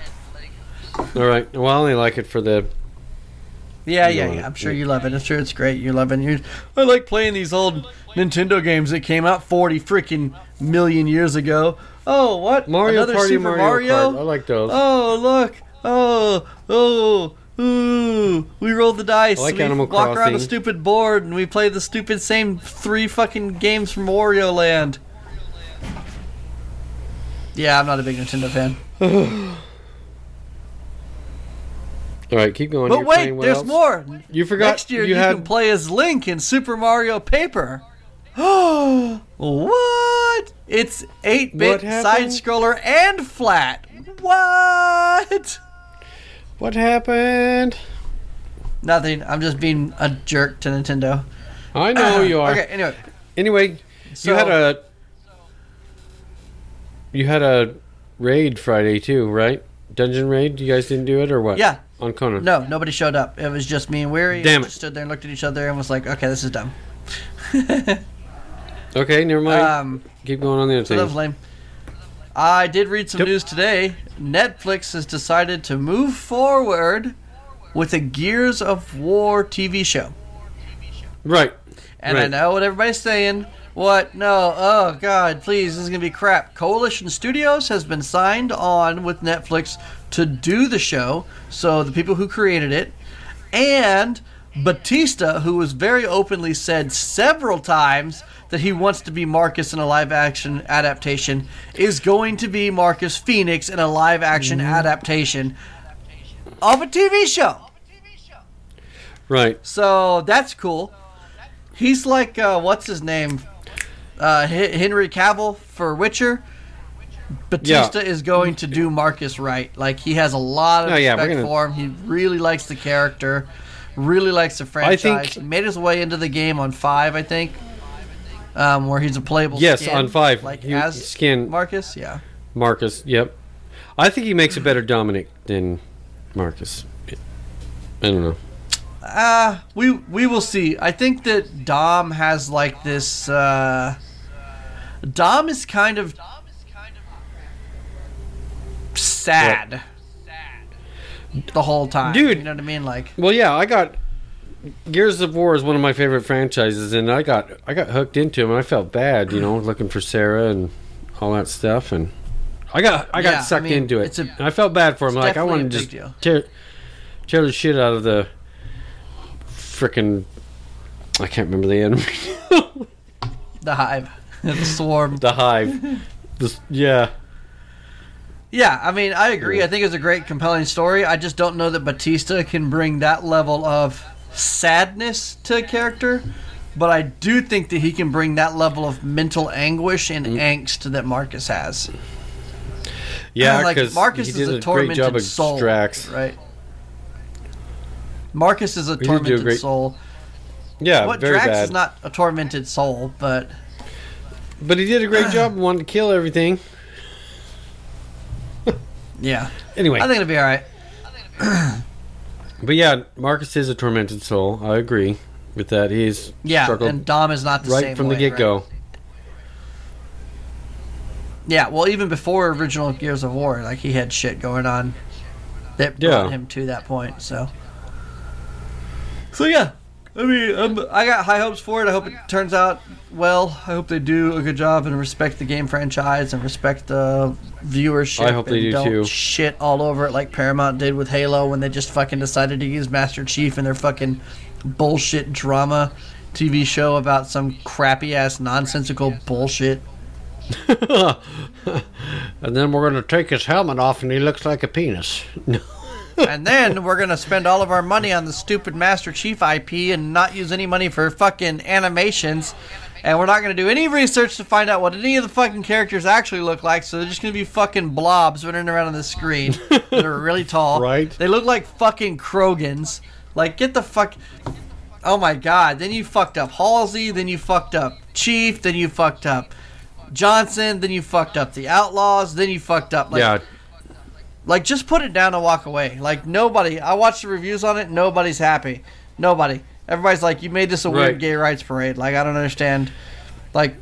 All right. Well, I only like it for the. Yeah, yeah, yeah. I'm sure you love it. I'm sure it's great. You love it. You, I like playing these old Nintendo games that came out 40 freaking million years ago. Oh, what? Mario Another Party, Super Mario, Mario? I like those. Oh, look. Oh, oh, ooh. We roll the dice. I like we Animal walk around a stupid board and we play the stupid same three fucking games from Wario Land. Yeah, I'm not a big Nintendo fan. All right, keep going. But You're wait, there's else? more. You forgot. Next year you, you, had. can play as Link in Super Mario Paper. Oh, what? It's 8-bit side scroller and flat. What? What happened? Nothing. I'm just being a jerk to Nintendo. I know you are. Okay, anyway. Anyway, So, you had a. You had a raid Friday too, right? Dungeon raid. You guys didn't do it or what? Yeah. On Conan. No, nobody showed up. It was just me and Weary. Damn We it. just stood there and looked at each other and was like, okay, this is dumb. Okay, never mind. Um, Keep going on the other so that was lame. I did read some news today. Netflix has decided to move forward with a Gears of War TV show. Right. And I know what everybody's saying. What? No. Oh, God, please. This is going to be crap. Coalition Studios has been signed on with Netflix to do the show. So the people who created it. And Batista, who was very openly said several times that he wants to be Marcus in a live action adaptation, is going to be Marcus Phoenix in a live action adaptation of a TV show. Right. So that's cool. He's like, uh, what's his name? Uh, H- Henry Cavill for Witcher. Batista is going to do Marcus right. Like he has a lot of Oh, yeah, respect gonna- for him. He really likes the character, really likes the franchise. think- he made his way into the game on five, I think, um, where he's a playable. Yes, skin, on five. like You as skin Marcus. Yeah, Marcus. Yep. I think he makes a better Dominic than Marcus. I don't know. Uh, we we will see. I think that Dom has like this. Uh, Dom is kind of sad the whole time, Dude. You know what I mean? Like, Well, yeah, I got Gears of War is one of my favorite franchises, and I got I got hooked into him, and I felt bad, you know, looking for Sarah and all that stuff, and I got I got Yeah, I sucked mean, into it. it's a- and I felt bad for him. Like I wanted to just deal. tear tear the shit out of the freaking. I can't remember the enemy. the hive, the swarm. the hive. This, yeah. Yeah, I mean, I agree. I think it's a great, compelling story. I just don't know that Batista can bring that level of sadness to a character. But I do think that he can bring that level of mental anguish and Mm. angst that Marcus has. Yeah, like because Marcus he is did a a great tormented job of soul, Drax. right? Marcus is a did do a tormented great- soul. Yeah, what very Drax bad. is not a tormented soul, but but he did a great job. Wanted to kill everything. yeah, Anyway, I think it'll be all right. But yeah, Marcus is a tormented soul. I agree with that. He's Yeah, and Dom is not the right same from the get go. right? Yeah, well, even before original Gears of War, like he had shit going on that brought Yeah. him to that point. So, so yeah, I mean, um, I got high hopes for it. I hope it turns out well. I hope they do a good job and respect the game franchise and respect the viewership. I hope they and do don't too. Shit all over it like Paramount did with Halo when they just fucking decided to use Master Chief in their fucking bullshit drama TV show about some crappy ass nonsensical bullshit. and then we're going to take his helmet off, and he looks like a penis. and then we're gonna spend all of our money on the stupid Master Chief IP and not use any money for fucking animations. And we're not gonna do any research to find out what any of the fucking characters actually look like. So they're just gonna be fucking blobs running around on the screen. they're really tall. Right. They look like fucking Krogans. Like get the fuck. Oh my god. Then you fucked up Halsey. Then you fucked up Chief. Then you fucked up Johnson. Then you fucked up the Outlaws. Then you fucked up like yeah, like, just put it down and walk away. Like, nobody. I watched the reviews on it. Nobody's happy. Nobody. Everybody's like, you made this a weird Right. gay rights parade. Like, I don't understand. Like,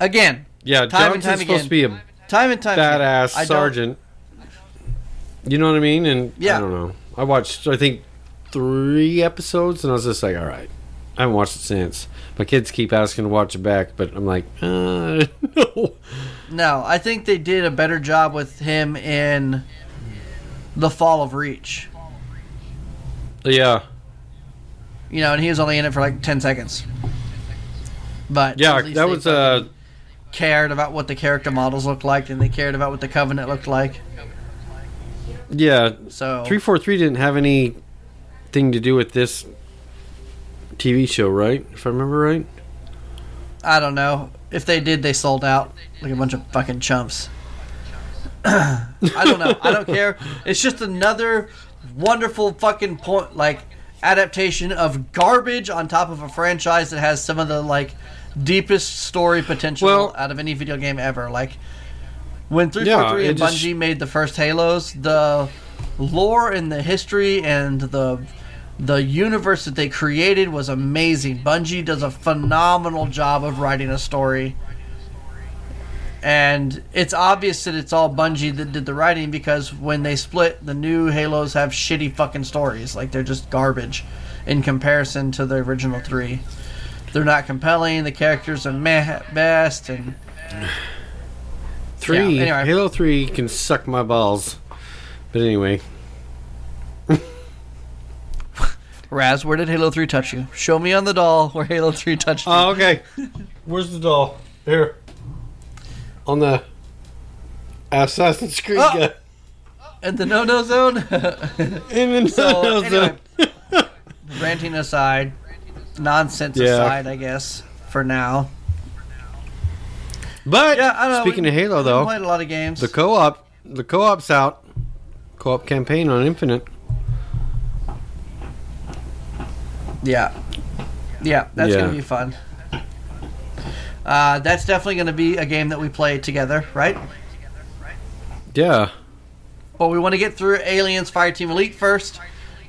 again, yeah. Time and time supposed to be a time and time badass again, sergeant. You know what I mean? And Yeah. I don't know. I watched, I think, three episodes, and I was just like, all right. I haven't watched it since. My kids keep asking to watch it back, but I'm like, uh, no. No, I think they did a better job with him in The Fall of Reach. Yeah, You know, and he was only in it for like 10 seconds. But yeah. That they was uh, cared about what the character models looked like, and they cared about what the Covenant looked like. yeah. So Three four three didn't have anything to do with this TV show, right? If I remember right. I don't know. If they did, they sold out like a bunch of fucking chumps. I don't know. I don't care. It's just another wonderful fucking point, like adaptation of garbage on top of a franchise that has some of the like deepest story potential Well- out of any video game ever. Like, When 343 Yeah, and it just- Bungie made the first Halos, the lore and the history and the the universe that they created was amazing. Bungie does a phenomenal job of writing a story. And it's obvious that it's all Bungie that did the writing because when they split, the new Halos have shitty fucking stories. Like they're just garbage in comparison to the original three. They're not compelling. The characters are meh at best, and Three. Yeah, anyway. Halo 3 can suck my balls. But anyway. Raz, where did Halo 3 touch you? Show me on the doll where Halo 3 touched you. Oh, okay. Where's the doll? Here. On the Assassin's Creed Oh. guy. In the no no zone? In the so, zone. anyway, ranting aside, nonsense Yeah. aside, I guess, for now. But Yeah, I don't know. speaking we- of Halo, though, played a lot of games. the co-op, the co-op's out. Co-op campaign on Infinite. Yeah. Yeah, that's Yeah. going to be fun. Uh, that's definitely going to be a game that we play together, right? Yeah. But we want to get through Aliens Fireteam Elite first,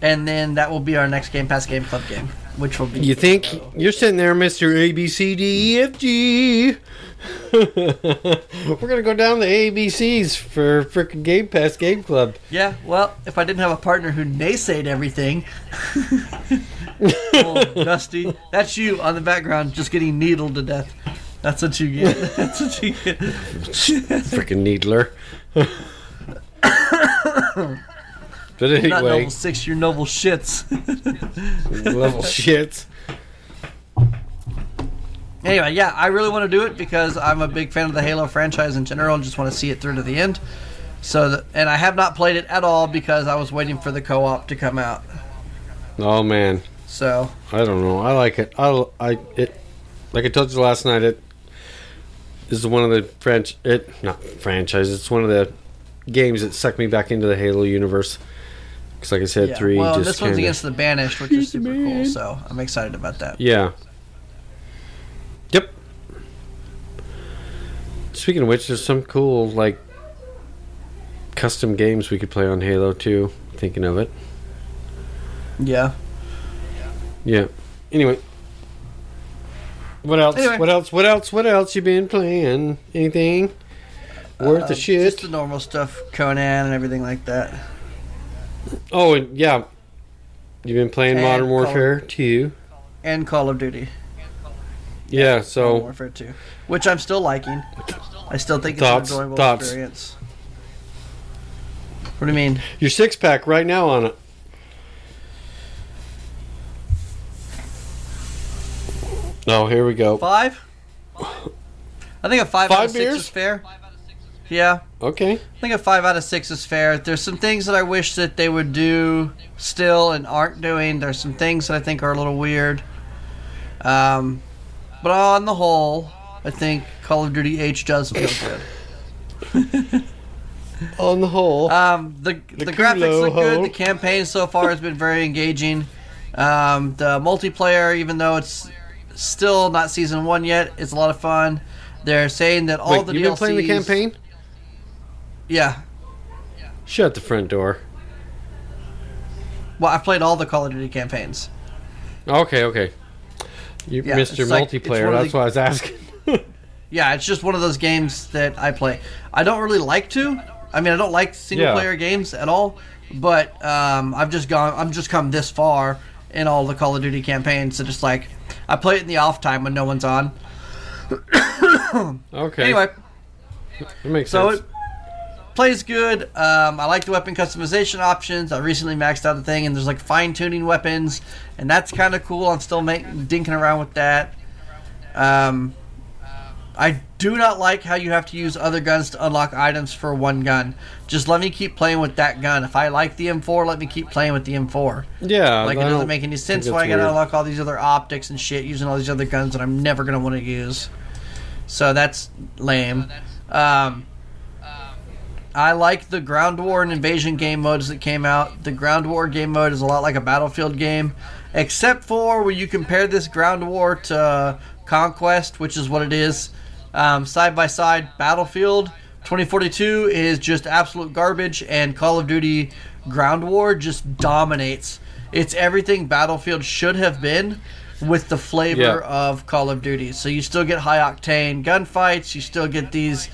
and then that will be our next Game Pass Game Club game, which will be You think you're sitting there, Mister A B C D E F G? We're gonna go down the ABCs for frickin' Game Pass Game Club. Yeah, well, if I didn't have a partner who naysayed everything, Dusty, that's you on the background just getting needled to death. That's what you get. That's what you get. Frickin' Needler. but Not anyway, noble six, you're noble shits. level shit. Anyway, yeah, I really want to do it because I'm a big fan of the Halo franchise in general and just want to see it through to the end. So, that, and I have not played it at all because I was waiting for the co-op to come out. Oh man, So, I don't know. I like it. I, I it like I told you last night. It is one of the French. It not franchise. It's one of the games that sucked me back into the Halo universe. Because like I said, yeah. three. well, just this one's kinda- against the Banished, which is super cool. So, I'm excited about that. Yeah. Speaking of which, there's some cool like custom games we could play on Halo too. Thinking of it. Yeah. Yeah. Anyway. What else? Anyway. What else? What else? What else you been playing? Anything worth Uh, the shit? Just the normal stuff, Conan and everything like that. Oh, and yeah. You've been playing And Modern Warfare too. And Call of Duty. Yeah. so Modern Warfare 2. Which I'm still liking. I still think it's Thoughts? an enjoyable Thoughts? experience. What do you mean? your six pack right now on it. Oh, here we go. Five? I think a five, out Five of six beers? is fair. Yeah, Okay. I think a five out of six is fair. There's some things that I wish that they would do still and aren't doing. There's some things that I think are a little weird. Um, but on the whole, I think Call of Duty H does feel good. On the whole. Um, the the, graphics culo look good. ho. The campaign so far has been very engaging. Um, the multiplayer, even though it's still not season one yet, it's a lot of fun. They're saying that all Wait, the you've DLCs. been playing the campaign? Yeah. Shut the front door. Well, I've played all the Call of Duty campaigns. Okay, okay. You, Yeah, Mr. it's like- Multiplayer, one that's the- why I was asking. Yeah, it's just one of those games that I play. I don't really like to. I mean, I don't like single Yeah. player games at all. But um, I've just gone. I'm just come this far in all the Call of Duty campaigns. So just like I play it in the off time when no one's on. okay. Anyway, that makes so sense. it plays good. Um, I like the weapon customization options. I recently maxed out the thing, and there's like fine tuning weapons, and that's kind of cool. I'm still make, dinking around with that. Um, I do not like how you have to use other guns to unlock items for one gun. Just let me keep playing with that gun. If I like the M4, let me keep playing with the M4. yeah. Like it doesn't make any sense why I gotta weird. unlock all these other optics and shit using all these other guns that I'm never gonna want to use. So that's lame. Um, I like the ground war and invasion game modes that came out. The ground war game mode is a lot like a battlefield game, except for when you compare this ground war to conquest, which is what it is, um, side by side battlefield. 2042 is just absolute garbage, and Call of Duty Ground War just dominates. It's everything Battlefield should have been with the flavor Yeah. of Call of Duty. So you still get high octane gunfights, you still get these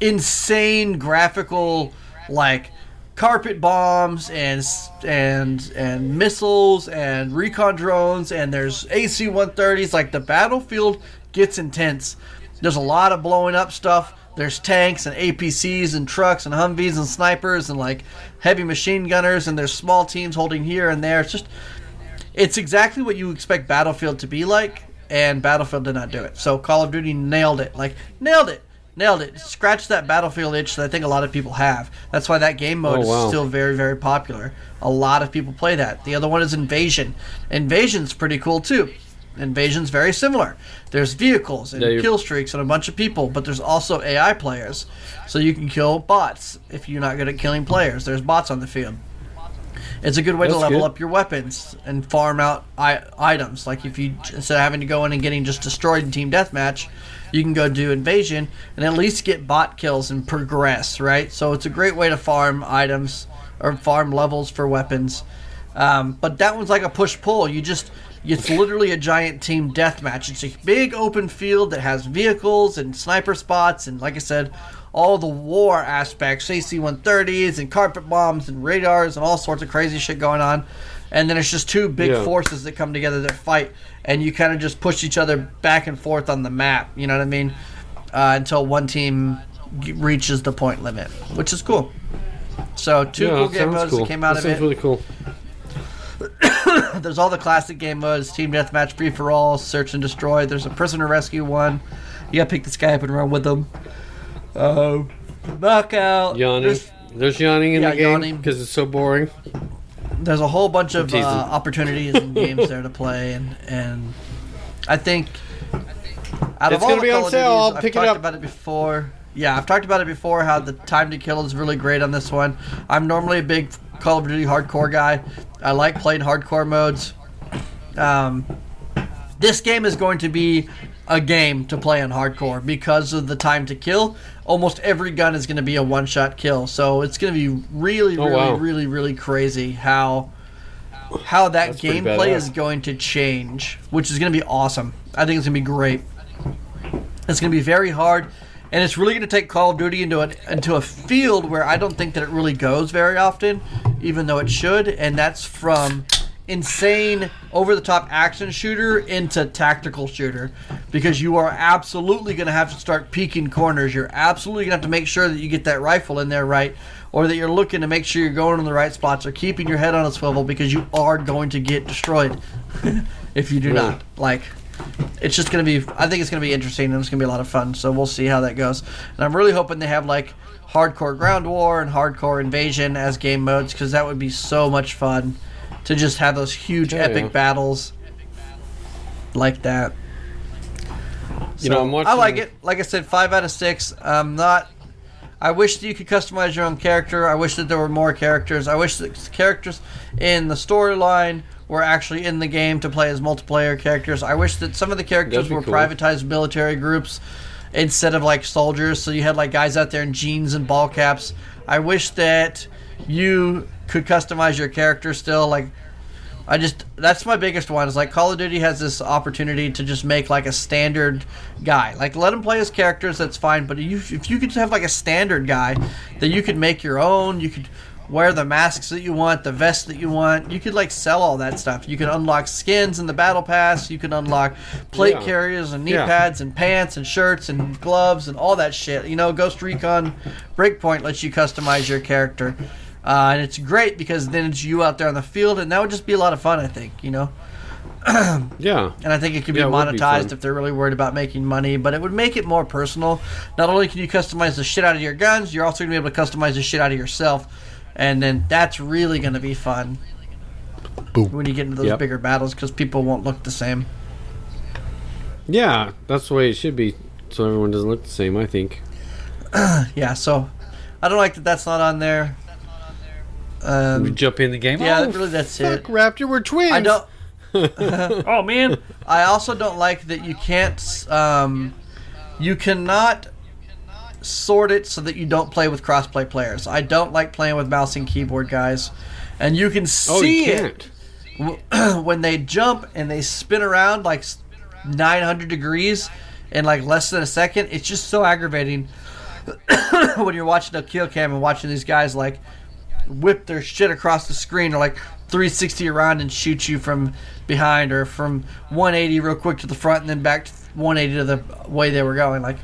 insane graphical like carpet bombs and and and missiles and recon drones and there's AC-130s like the battlefield gets intense. There's a lot of blowing up stuff. There's tanks and APCs and trucks and Humvees and snipers and like heavy machine gunners and there's small teams holding here and there. It's just it's exactly what you expect Battlefield to be like, and Battlefield did not do it. So Call of Duty nailed it. Like nailed it, nailed it. Scratched that Battlefield itch that I think a lot of people have. That's why that game mode Oh, is still very, very popular. A lot of people play that. The other one is Invasion. Invasion's pretty cool too. Invasion's very similar. There's vehicles and Yeah, kill streaks and a bunch of people, but there's also AI players. So you can kill bots if you're not good at killing players. There's bots on the field. It's a good way to level good. up your weapons and farm out I- items. Like if you instead of having to go in and getting just destroyed in team deathmatch, you can go do invasion and at least get bot kills and progress. Right, so it's a great way to farm items or farm levels for weapons. Um, but that one's like a push pull. You just it's literally a giant team deathmatch. It's a big open field that has vehicles and sniper spots and like I said, all the war aspects, AC-130s and carpet bombs and radars and all sorts of crazy shit going on. And then it's just two big Yeah. forces that come together that fight, and you kind of just push each other back and forth on the map. You know what I mean? Uh, until one team g- reaches the point limit, which is cool. So two yeah, cool game modes cool. that came out that of it. really cool. There's all the classic game modes: team deathmatch, free for all, search and destroy. There's a prisoner rescue one. You gotta pick this guy up and run with him. Uh, knockout. Yawning. There's, There's yawning in Yeah, the game yawning. because it's so boring. there's a whole bunch of uh, opportunities and games there to play, and and I think out It's of all gonna the be on Call sale, Duties, I'll I've pick it talked up. about it before. Yeah, I've talked about it before. How the time to kill is really great on this one. I'm normally a big Call of Duty hardcore guy. I like playing hardcore modes. Um, this game is going to be a game to play on hardcore because of the time to kill. Almost every gun is going to be a one-shot kill, so it's going to be really, Oh, really, wow. really, really crazy how how that That's gameplay is going to change, which is going to be awesome. I think it's going to be great. It's going to be very hard, and it's really going to take Call of Duty into a into a field where I don't think that it really goes very often, even though it should, and that's from insane over the top action shooter into tactical shooter. Because you are absolutely going to have to start peeking corners. You're absolutely going to have to make sure that you get that rifle in there right or that you're looking to make sure you're going in the right spots or keeping your head on a swivel because you are going to get destroyed if you do not. Like it's just gonna be i think it's gonna be interesting and it's gonna be a lot of fun so we'll see how that goes and i'm really hoping they have like hardcore ground war and hardcore invasion as game modes because that would be so much fun to just have those huge epic yeah. battles like that You know, I'm watching- I like it. Like I said, five out of six. I'm not. I wish that you could customize your own character. I wish that there were more characters. I wish that characters in the storyline were actually in the game to play as multiplayer characters. I wish that some of the characters were cool. privatized military groups instead of like soldiers. So you had like guys out there in jeans and ball caps. I wish that you could customize your character still. Like I just that's my biggest one is like Call of Duty has this opportunity to just make like a standard guy. Like let him play his characters, that's fine. But you, if you could have like a standard guy that you could make your own, you could wear the masks that you want, the vest that you want. You could like sell all that stuff. You could unlock skins in the battle pass. You could unlock plate Yeah. carriers and knee Yeah. pads and pants and shirts and gloves and all that shit. You know, Ghost Recon Breakpoint lets you customize your character. Uh, and it's great because then it's you out there on the field, and that would just be a lot of fun, I think, you know? Yeah. And I think it could be Yeah, would be monetized if they're really worried about making money, but it would make it more personal. Not only can you customize the shit out of your guns, you're also going to be able to customize the shit out of yourself. And then that's really going to be fun Boom. when you get into those Yep. bigger battles because people won't look the same. Yeah, that's the way it should be. So everyone doesn't look the same. I think. Yeah, so I don't like that that's not on there. we Um, jump in the game. yeah, oh, really, that's fuck, it. Raptor, we're twins. I don't. oh man. I also don't like that you can't. Um, you cannot sort it so that you don't play with crossplay players. I don't like playing with mouse and keyboard guys, and you can see Oh, you it when they jump and they spin around like 900 degrees in like less than a second. It's just so aggravating when you're watching a kill cam and watching these guys like whip their shit across the screen or like 360 around and shoot you from behind or from 180 real quick to the front and then back to 180 to the way they were going. Like,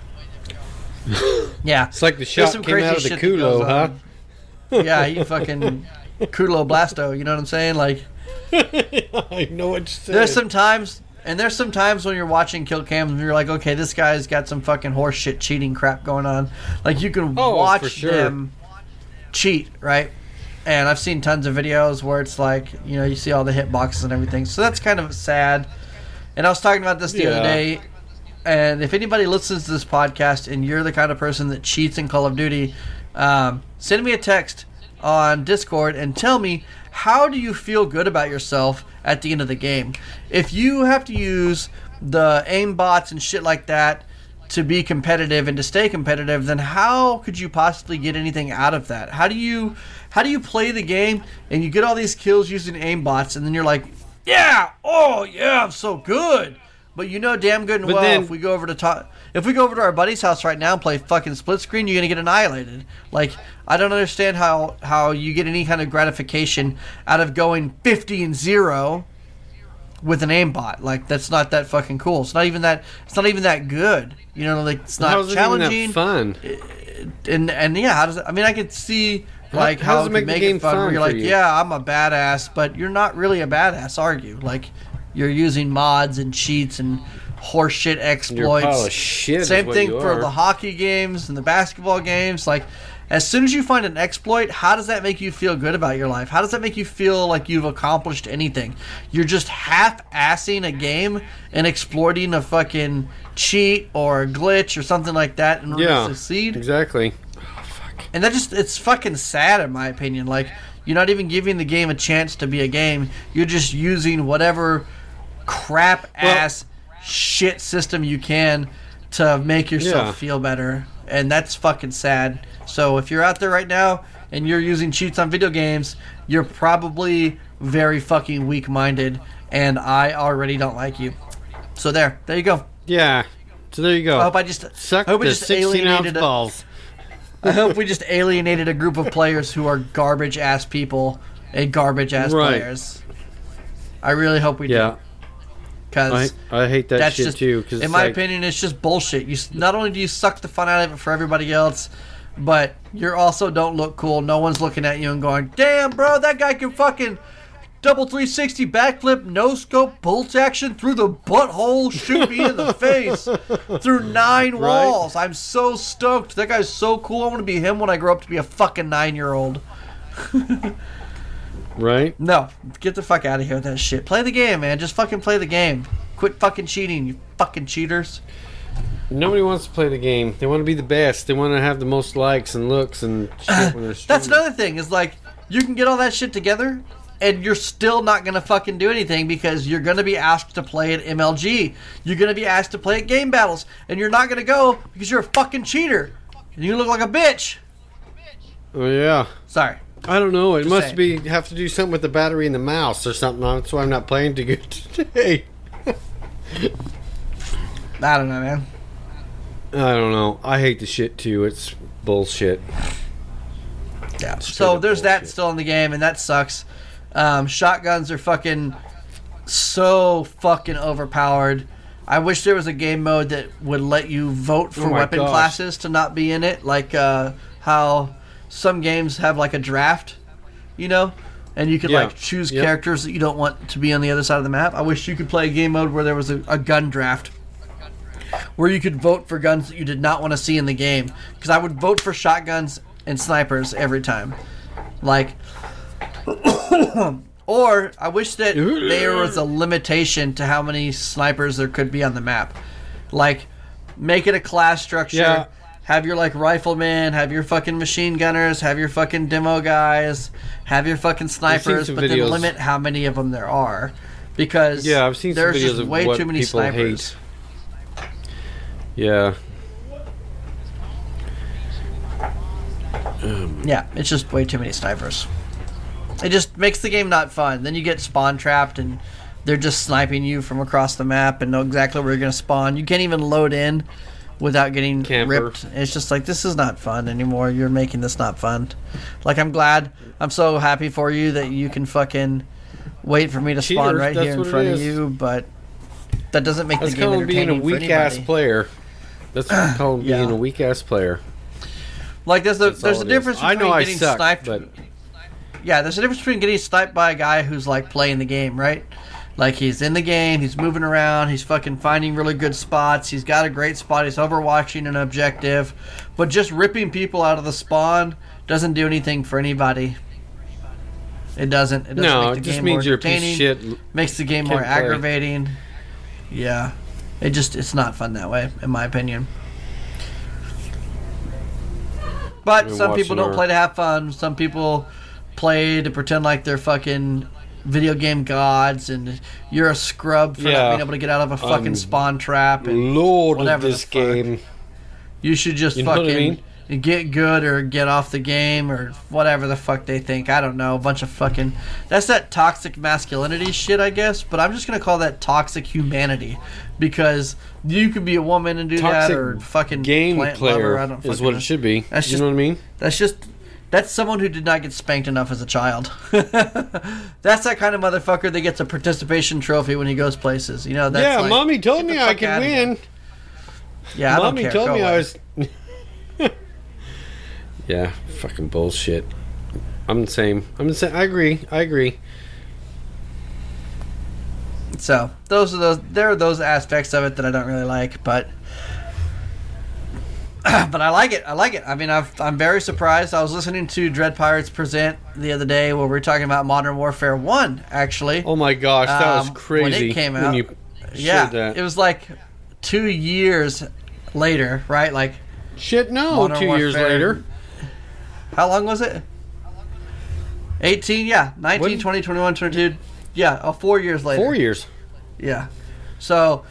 yeah, It's like the shot came crazy out of the shit culo, huh? yeah, you fucking culo blasto. You know what I'm saying? Like. I know what you're saying. There's some times, and there's some times when you're watching kill cams and you're like, okay, this guy's got some fucking horseshit cheating crap going on. Like you can Oh, watch sure. them cheat, right? And I've seen tons of videos where it's like, you know, you see all the hitboxes and everything. So that's kind of sad. And I was talking about this the Yeah. other day. And if anybody listens to this podcast and you're the kind of person that cheats in Call of Duty, um, send me a text on Discord and tell me how do you feel good about yourself at the end of the game. If you have to use the aim bots and shit like that to be competitive and to stay competitive, then how could you possibly get anything out of that? How do you how do you play the game and you get all these kills using aim bots and then you're like, yeah, oh yeah, I'm so good. But you know damn good and But well then- if we go over to talk, if we go over to our buddy's house right now and play fucking split screen, you're gonna get annihilated. Like I don't understand how how you get any kind of gratification out of going 50 and zero with an aimbot. Like that's not that fucking cool. It's not even that. It's not even that good. You know, like it's not How's it even challenging. that fun? Uh, and and yeah, how does it, I mean I could see like how how, does it it make make game it fun. Where you're like, you? yeah, I'm a badass, but you're not really a badass, are you? Like you're using mods and cheats and horseshit exploits. shit. Same thing for are. the hockey games and the basketball games. Like, as soon as you find an exploit, how does that make you feel good about your life? How does that make you feel like you've accomplished anything? You're just half assing a game and exploiting a fucking cheat or a glitch or something like that in order Yeah, to succeed. exactly. And that just, it's fucking sad in my opinion. Like, you're not even giving the game a chance to be a game. You're just using whatever crap ass shit system you can to make yourself Yeah. feel better. And that's fucking sad. So if you're out there right now and you're using cheats on video games, you're probably very fucking weak minded. And I already don't like you. So there, there you go. Yeah. So there you go. I hope I just Suck I hope we the just 16 ounce alienated a- balls. I hope we just alienated a group of players who are garbage ass people and garbage ass Right. players. I really hope we Yeah. do. Because I, I hate that that's shit just, too. Cause in my like, opinion, it's just bullshit. You not only do you suck the fun out of it for everybody else, but you're also don't look cool. No one's looking at you and going, "Damn, bro, that guy can fucking double 360 backflip, no scope, bolt action through the butthole, shoot me in the face through nine Right. walls." I'm so stoked. That guy's so cool. I want to be him when I grow up to be a fucking nine year old. right? No, get the fuck out of here with that shit. Play the game, man. Just fucking play the game. Quit fucking cheating, you fucking cheaters. Nobody wants to play the game. They want to be the best. They want to have the most likes and looks and shit when they're streaming. That's another thing. Is like you can get all that shit together, and you're still not gonna fucking do anything because you're gonna be asked to play at MLG. You're gonna be asked to play at game battles, and you're not gonna go because you're a fucking cheater. And you look like a bitch. Oh yeah. Sorry. I don't know. It Just must saying. be have to do something with the battery in the mouse or something. That's why I'm not playing too good today. I don't know, man. I don't know. I hate the shit too. It's bullshit. Yeah. Straight So there's that still in the game, and that sucks. Um, shotguns are fucking so fucking overpowered. I wish there was a game mode that would let you vote for Oh weapon gosh. classes to not be in it, like uh, how some games have like a draft, you know, and you could Yeah. like choose Yep. characters that you don't want to be on the other side of the map. I wish you could play a game mode where there was a, a gun draft. Where you could vote for guns that you did not want to see in the game, because I would vote for shotguns and snipers every time. Like, or I wish that there was a limitation to how many snipers there could be on the map. Like, make it a class structure. Yeah. Have your like riflemen, have your fucking machine gunners, have your fucking demo guys, have your fucking snipers, but then limit how many of them there are, because Yeah, I've seen some there's videos just of way too many snipers. hate. Yeah. Um, yeah, it's just way too many snipers. It just makes the game not fun. Then you get spawn trapped and they're just sniping you from across the map and know exactly where you're going to spawn. You can't even load in without getting Camper. ripped. It's just like this is not fun anymore. You're making this not fun. Like I'm glad. I'm so happy for you that you can fucking wait for me to spawn right here in front of you, but that doesn't make That's the game called being a entertaining weak ass player. That's called Yeah. being a weak ass player. Like there's a That's there's a is. difference I between know I getting suck, sniped. but Yeah, there's a difference between getting sniped by a guy who's like playing the game, right? Like he's in the game, he's moving around, he's fucking finding really good spots, he's got a great spot, he's overwatching an objective, but just ripping people out of the spawn doesn't do anything for anybody. It doesn't. It doesn't no, make it just game means more you're a piece of shit. Makes the game more play. aggravating. Yeah, it just it's not fun that way, in my opinion. But some people don't our- play to have fun. Some people play to pretend like they're fucking video game gods, and you're a scrub for not being able to get out of a fucking Um, spawn trap. And Lord whatever of this game. you should just You what I fucking get good or get off the game or whatever the fuck they think. I don't know. A bunch of fucking. That's that toxic masculinity shit, I guess. But I'm just gonna call that toxic humanity because you could be a woman and do Toxic that, or fucking Game plant player lover. I don't is fucking what it should be. That's you just- know what I mean? That's just that's someone who did not get spanked enough as a child. that's that kind of motherfucker that gets a participation trophy when he goes places. You know, that's yeah, like, mommy told me I fuck could win. Yeah, I mommy don't care. told Go me I was. yeah, fucking bullshit. I'm the same. I'm the same. I agree. I agree. So those are those. There are those aspects of it that I don't really like, but but I like it. I like it. I mean, I've, I'm very surprised. I was listening to Dread Pirates present the other day where we were talking about Modern Warfare One. Actually, Oh my gosh, that was Um, crazy. when it came out. you yeah, that. it was like two years later, right? Like Shit, no. Modern two years later. How long was it? 18, yeah. 19, When- 20, 21, 22. Yeah, uh, four years later. Four years. Yeah. So,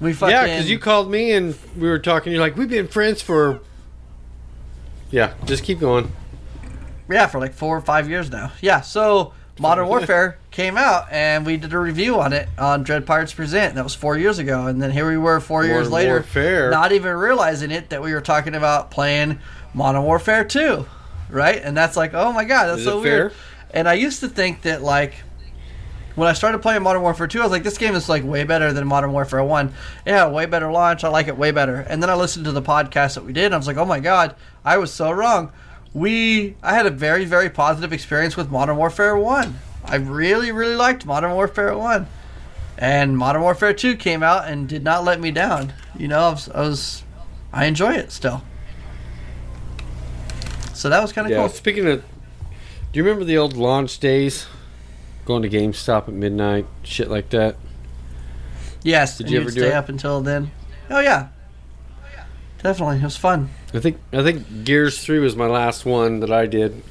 we fucking. Yeah, because you called me and we were talking. You're like, we've been friends for. Yeah, just keep going. Yeah, for like four or five years now. Yeah, so Modern Warfare came out and we did a review on it on Dread Pirates Present. That was four years ago. And then here we were four years later, Warfare. not even realizing it, that we were talking about playing Modern Warfare 2. Right? And that's like, oh my god, that's Is so weird. fair? And I used to think that, like, when I started playing Modern Warfare 2, I was like, this game is like way better than Modern Warfare 1. Yeah, way better launch. I like it way better. And then I listened to the podcast that we did, and I was like, oh my god, I was so wrong. We, I had a very, very positive experience with Modern Warfare 1. I really, really liked Modern Warfare 1. And Modern Warfare 2 came out and did not let me down. You know, I was, I, was, I enjoy it still. So that was kind of Yeah. cool. Speaking of, do you remember the old launch days? Going to GameStop at midnight, shit like that. Yes. Did you ever do stay up until then? Oh yeah. Definitely, it was fun. I think I think Gears Three was my last one that I did.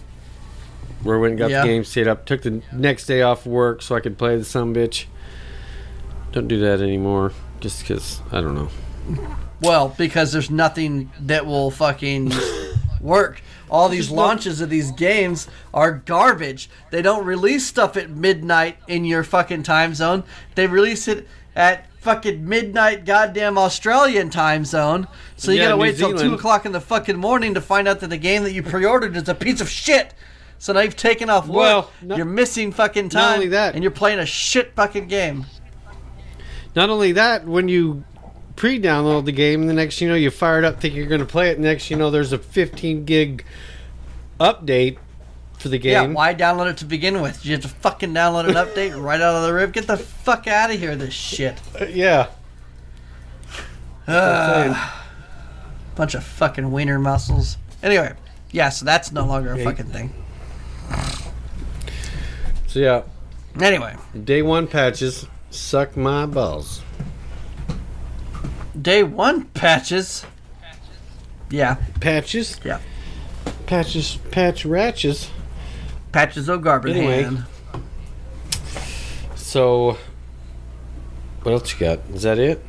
Where I went and got Yeah. the game stayed up, took the next day off work so I could play the some bitch. Don't do that anymore, just because I don't know. Well, because there's nothing that will fucking work. All these launches of these games are garbage. They don't release stuff at midnight in your fucking time zone. They release it at fucking midnight goddamn Australian time zone. So you Yeah, gotta New wait till two o'clock in the fucking morning to find out that the game that you pre-ordered is a piece of shit. So now you've taken off work. Well, not- you're missing fucking not time. only that- and you're playing a shit fucking game. Not only that, when you pre-download the game, the next you know you fire it up, think you're going to play it. Next you know there's a 15 gig update for the game Yeah, why download it to begin with? You have to fucking download an update right out of the rip. Get the fuck out of here, this shit. Uh, yeah. Ugh. bunch of fucking wiener muscles. Anyway, yeah, so that's no longer a fucking thing. So yeah, Anyway, day one patches suck my balls. Day one patches. Yeah, Patches. Yeah. Patches. Patch ratches. patches of garbage Anyway. hand. So, what else you got? Is that it?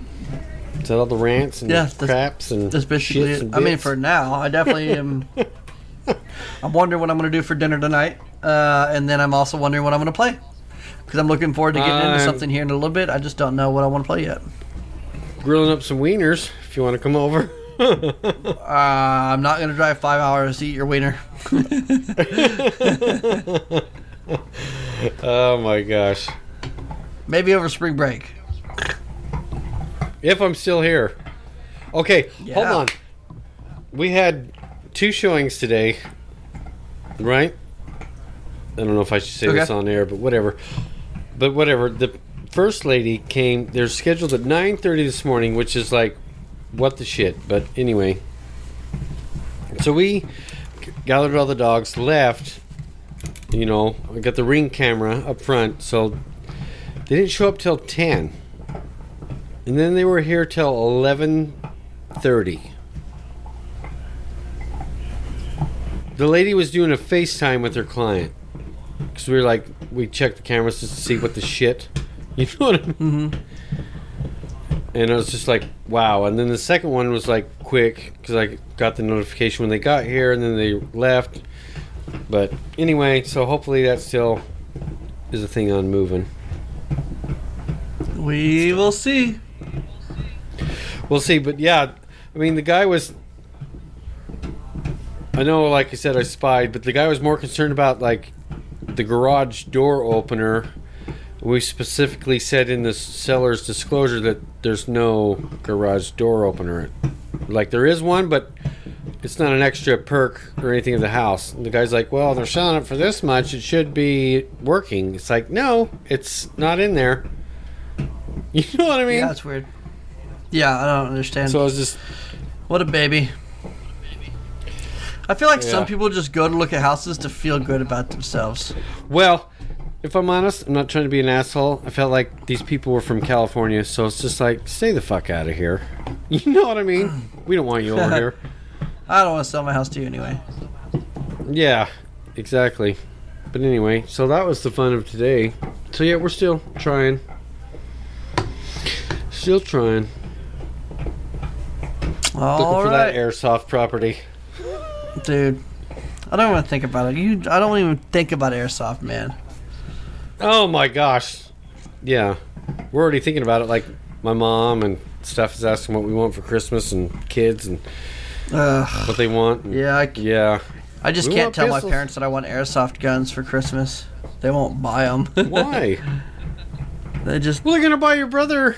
Is that all the rants and Yeah, craps and That's basically it. I mean, for now, I definitely am I'm wondering what I'm going to do for dinner tonight, uh, and then I'm also wondering what I'm going to play because I'm looking forward to getting into something here in a little bit. I just don't know what I want to play yet. Grilling up some wieners if you want to come over. Uh, I'm not going to drive five hours to eat your wiener. oh my gosh. Maybe over spring break. If I'm still here. Okay, hold on. We had two showings today, right? I don't know if I should say this on air, but whatever. But whatever. The first lady came. They're scheduled at 9:30 this morning, which is like, what the shit. But anyway, so we gathered all the dogs, left. You know, I got the ring camera up front, so they didn't show up till 10. And then they were here till 11:30. The lady was doing a FaceTime with her client. Cuz we were like we checked the cameras just to see what the shit. You know what I mean? Mm-hmm. And I was just like, wow. And then the second one was like quick cuz I got the notification when they got here and then they left. But anyway, so hopefully that still is a thing on moving. We will see. We'll see, but yeah, I mean, the guy was. I know, like I said, I spied, but the guy was more concerned about like the garage door opener. We specifically said in the seller's disclosure that there's no garage door opener. Like there is one, but it's not an extra perk or anything of the house. And the guy's like, "Well, they're selling it for this much. It should be working." It's like, no, it's not in there. You know what I mean? Yeah, that's weird. Yeah, I don't understand. so I was just what a baby. I feel like some people just go to look at houses to feel good about themselves. Well, if I'm honest, I'm not trying to be an asshole. I felt like these people were from California, so it's just like, stay the fuck out of here. You know what I mean? We don't want you over here. I don't want to sell my house to you anyway. Yeah, exactly. But anyway, so that was the fun of today. So yeah, we're still trying. Still trying. Looking All for right, that airsoft property. dude. I don't want to think about it. You, I don't even think about airsoft, man. Oh my gosh. Yeah. We're already thinking about it like my mom and stuff is asking what we want for Christmas and kids and Ugh. what they want. and- Yeah, I, Yeah. I just We can't tell my parents that I want airsoft guns for Christmas. They won't buy them. Why? they just well, they're gonna buy your brother.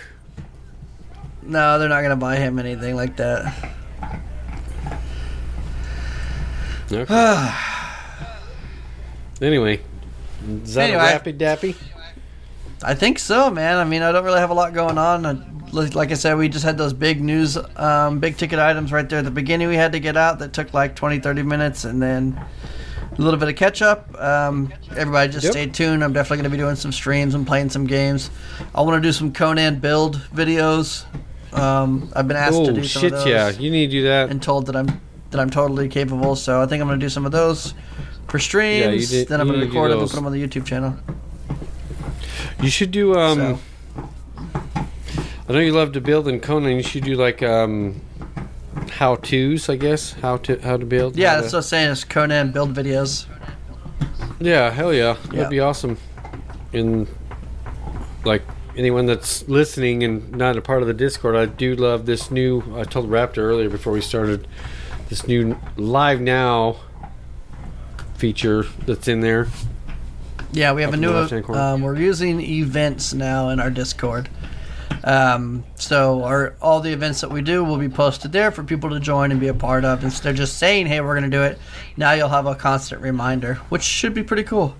no, they're not gonna buy him anything like that. Okay. anyway, is that Anyway. a rappy dappy? I think so, man. I mean, I don't really have a lot going on. Like like I said, we just had those big news, um, big ticket items right there at the beginning we had to get out that took like 20, 30 minutes, and then a little bit of catch up. Um, everybody just Yep. stay tuned. I'm definitely going to be doing some streams and playing some games. I want to do some Conan build videos. Um, I've been asked to Oh do some shit! of those Yeah, you need to do that. and told that I'm that I'm totally capable. So I think I'm going to do some of those for streams. did- then I'm going to need to do record them and put them on the YouTube channel. You should do. Um, So. I know you love to build in Conan. You should do like um, how tos, I guess. How to how to build. Yeah, that's to- what I'm saying. Is Conan build videos. Yeah, hell yeah. That'd Yeah. be awesome. And like anyone that's listening and not a part of the Discord, I do love this new I told Raptor earlier before we started this new live now feature that's in there. Yeah, we have a new. Um, we're using events now in our Discord. Um, so our all the events that we do will be posted there for people to join and be a part of. Instead of just saying, "Hey, we're going to do it," now you'll have a constant reminder, which should be pretty cool.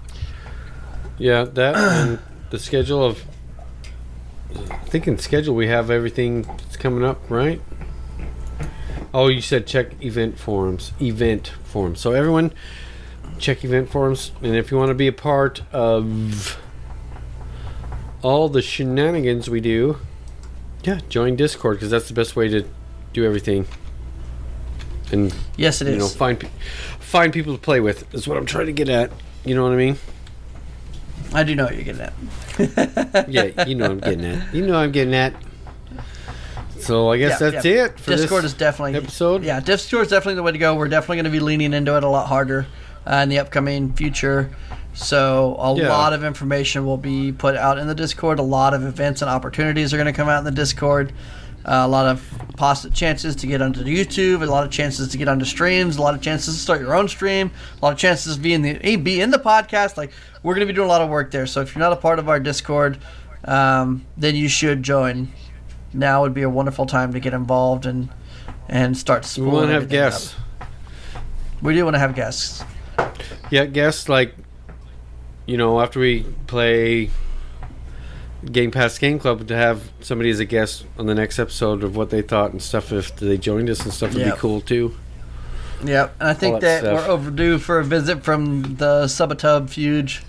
Yeah, that and the schedule of I think in schedule we have everything that's coming up, right? Oh, you said check event forums. Event forums. So everyone check event forums and if you want to be a part of all the shenanigans we do, yeah, join Discord because that's the best way to do everything. And Yes, it is. you know, find pe- find people to play with is what I'm trying to get at. You know what I mean? I do know what you're getting at. yeah, you know I'm getting at. You know I'm getting at. So I guess Yeah, that's yeah. it for Discord this is definitely episode. Yeah, Discord is definitely the way to go. We're definitely going to be leaning into it a lot harder uh, in the upcoming future. So a Yeah. lot of information will be put out in the Discord. A lot of events and opportunities are going to come out in the Discord. Uh, a lot of poss- chances to get onto YouTube. A lot of chances to get onto streams. A lot of chances to start your own stream. A lot of chances to be in the eh, be in the podcast. Like we're going to be doing a lot of work there. So if you're not a part of our Discord, um, then you should join. Now would be a wonderful time to get involved and and start. We want to have guests. up. We do want to have guests. Yeah, guests like you know after we play Game Pass Game Club to have somebody as a guest on the next episode of what they thought and stuff if they joined us and stuff would Yep. be cool too. Yep, and I think that, that we're overdue for a visit from the Subatub Fuge.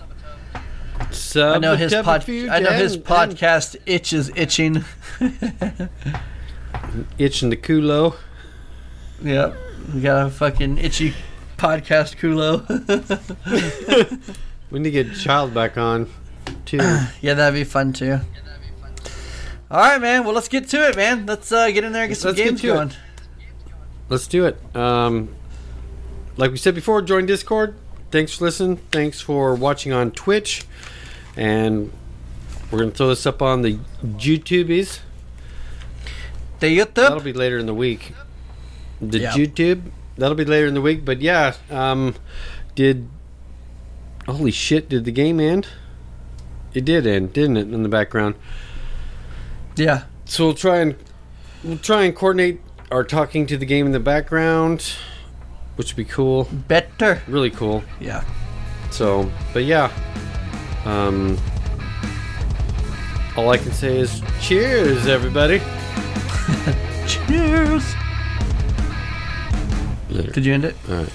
I know his pod, I know his podcast itch is itching. itching the culo. yep, we got a fucking itchy podcast culo. We need to get Child back on too. yeah, that'd be fun too. All right, man. Well, let's get to it, man. Let's uh, get in there and get some Let's get games to it. going. Let's do it. Um, like we said before, join Discord. Thanks for listening. Thanks for watching on Twitch. And we're going to throw this up on the YouTubies. The That'll be later in the week. The. YouTube. That'll be later in the week. But yeah, um, did. Holy shit, did the game end? It did end, didn't it, in the background? Yeah. So we'll try and we'll try and coordinate our talking to the game in the background, which would be cool, Better. really cool. Yeah. So, but yeah, um, all I can say is cheers, everybody. Cheers. Later. Did you end it? All right.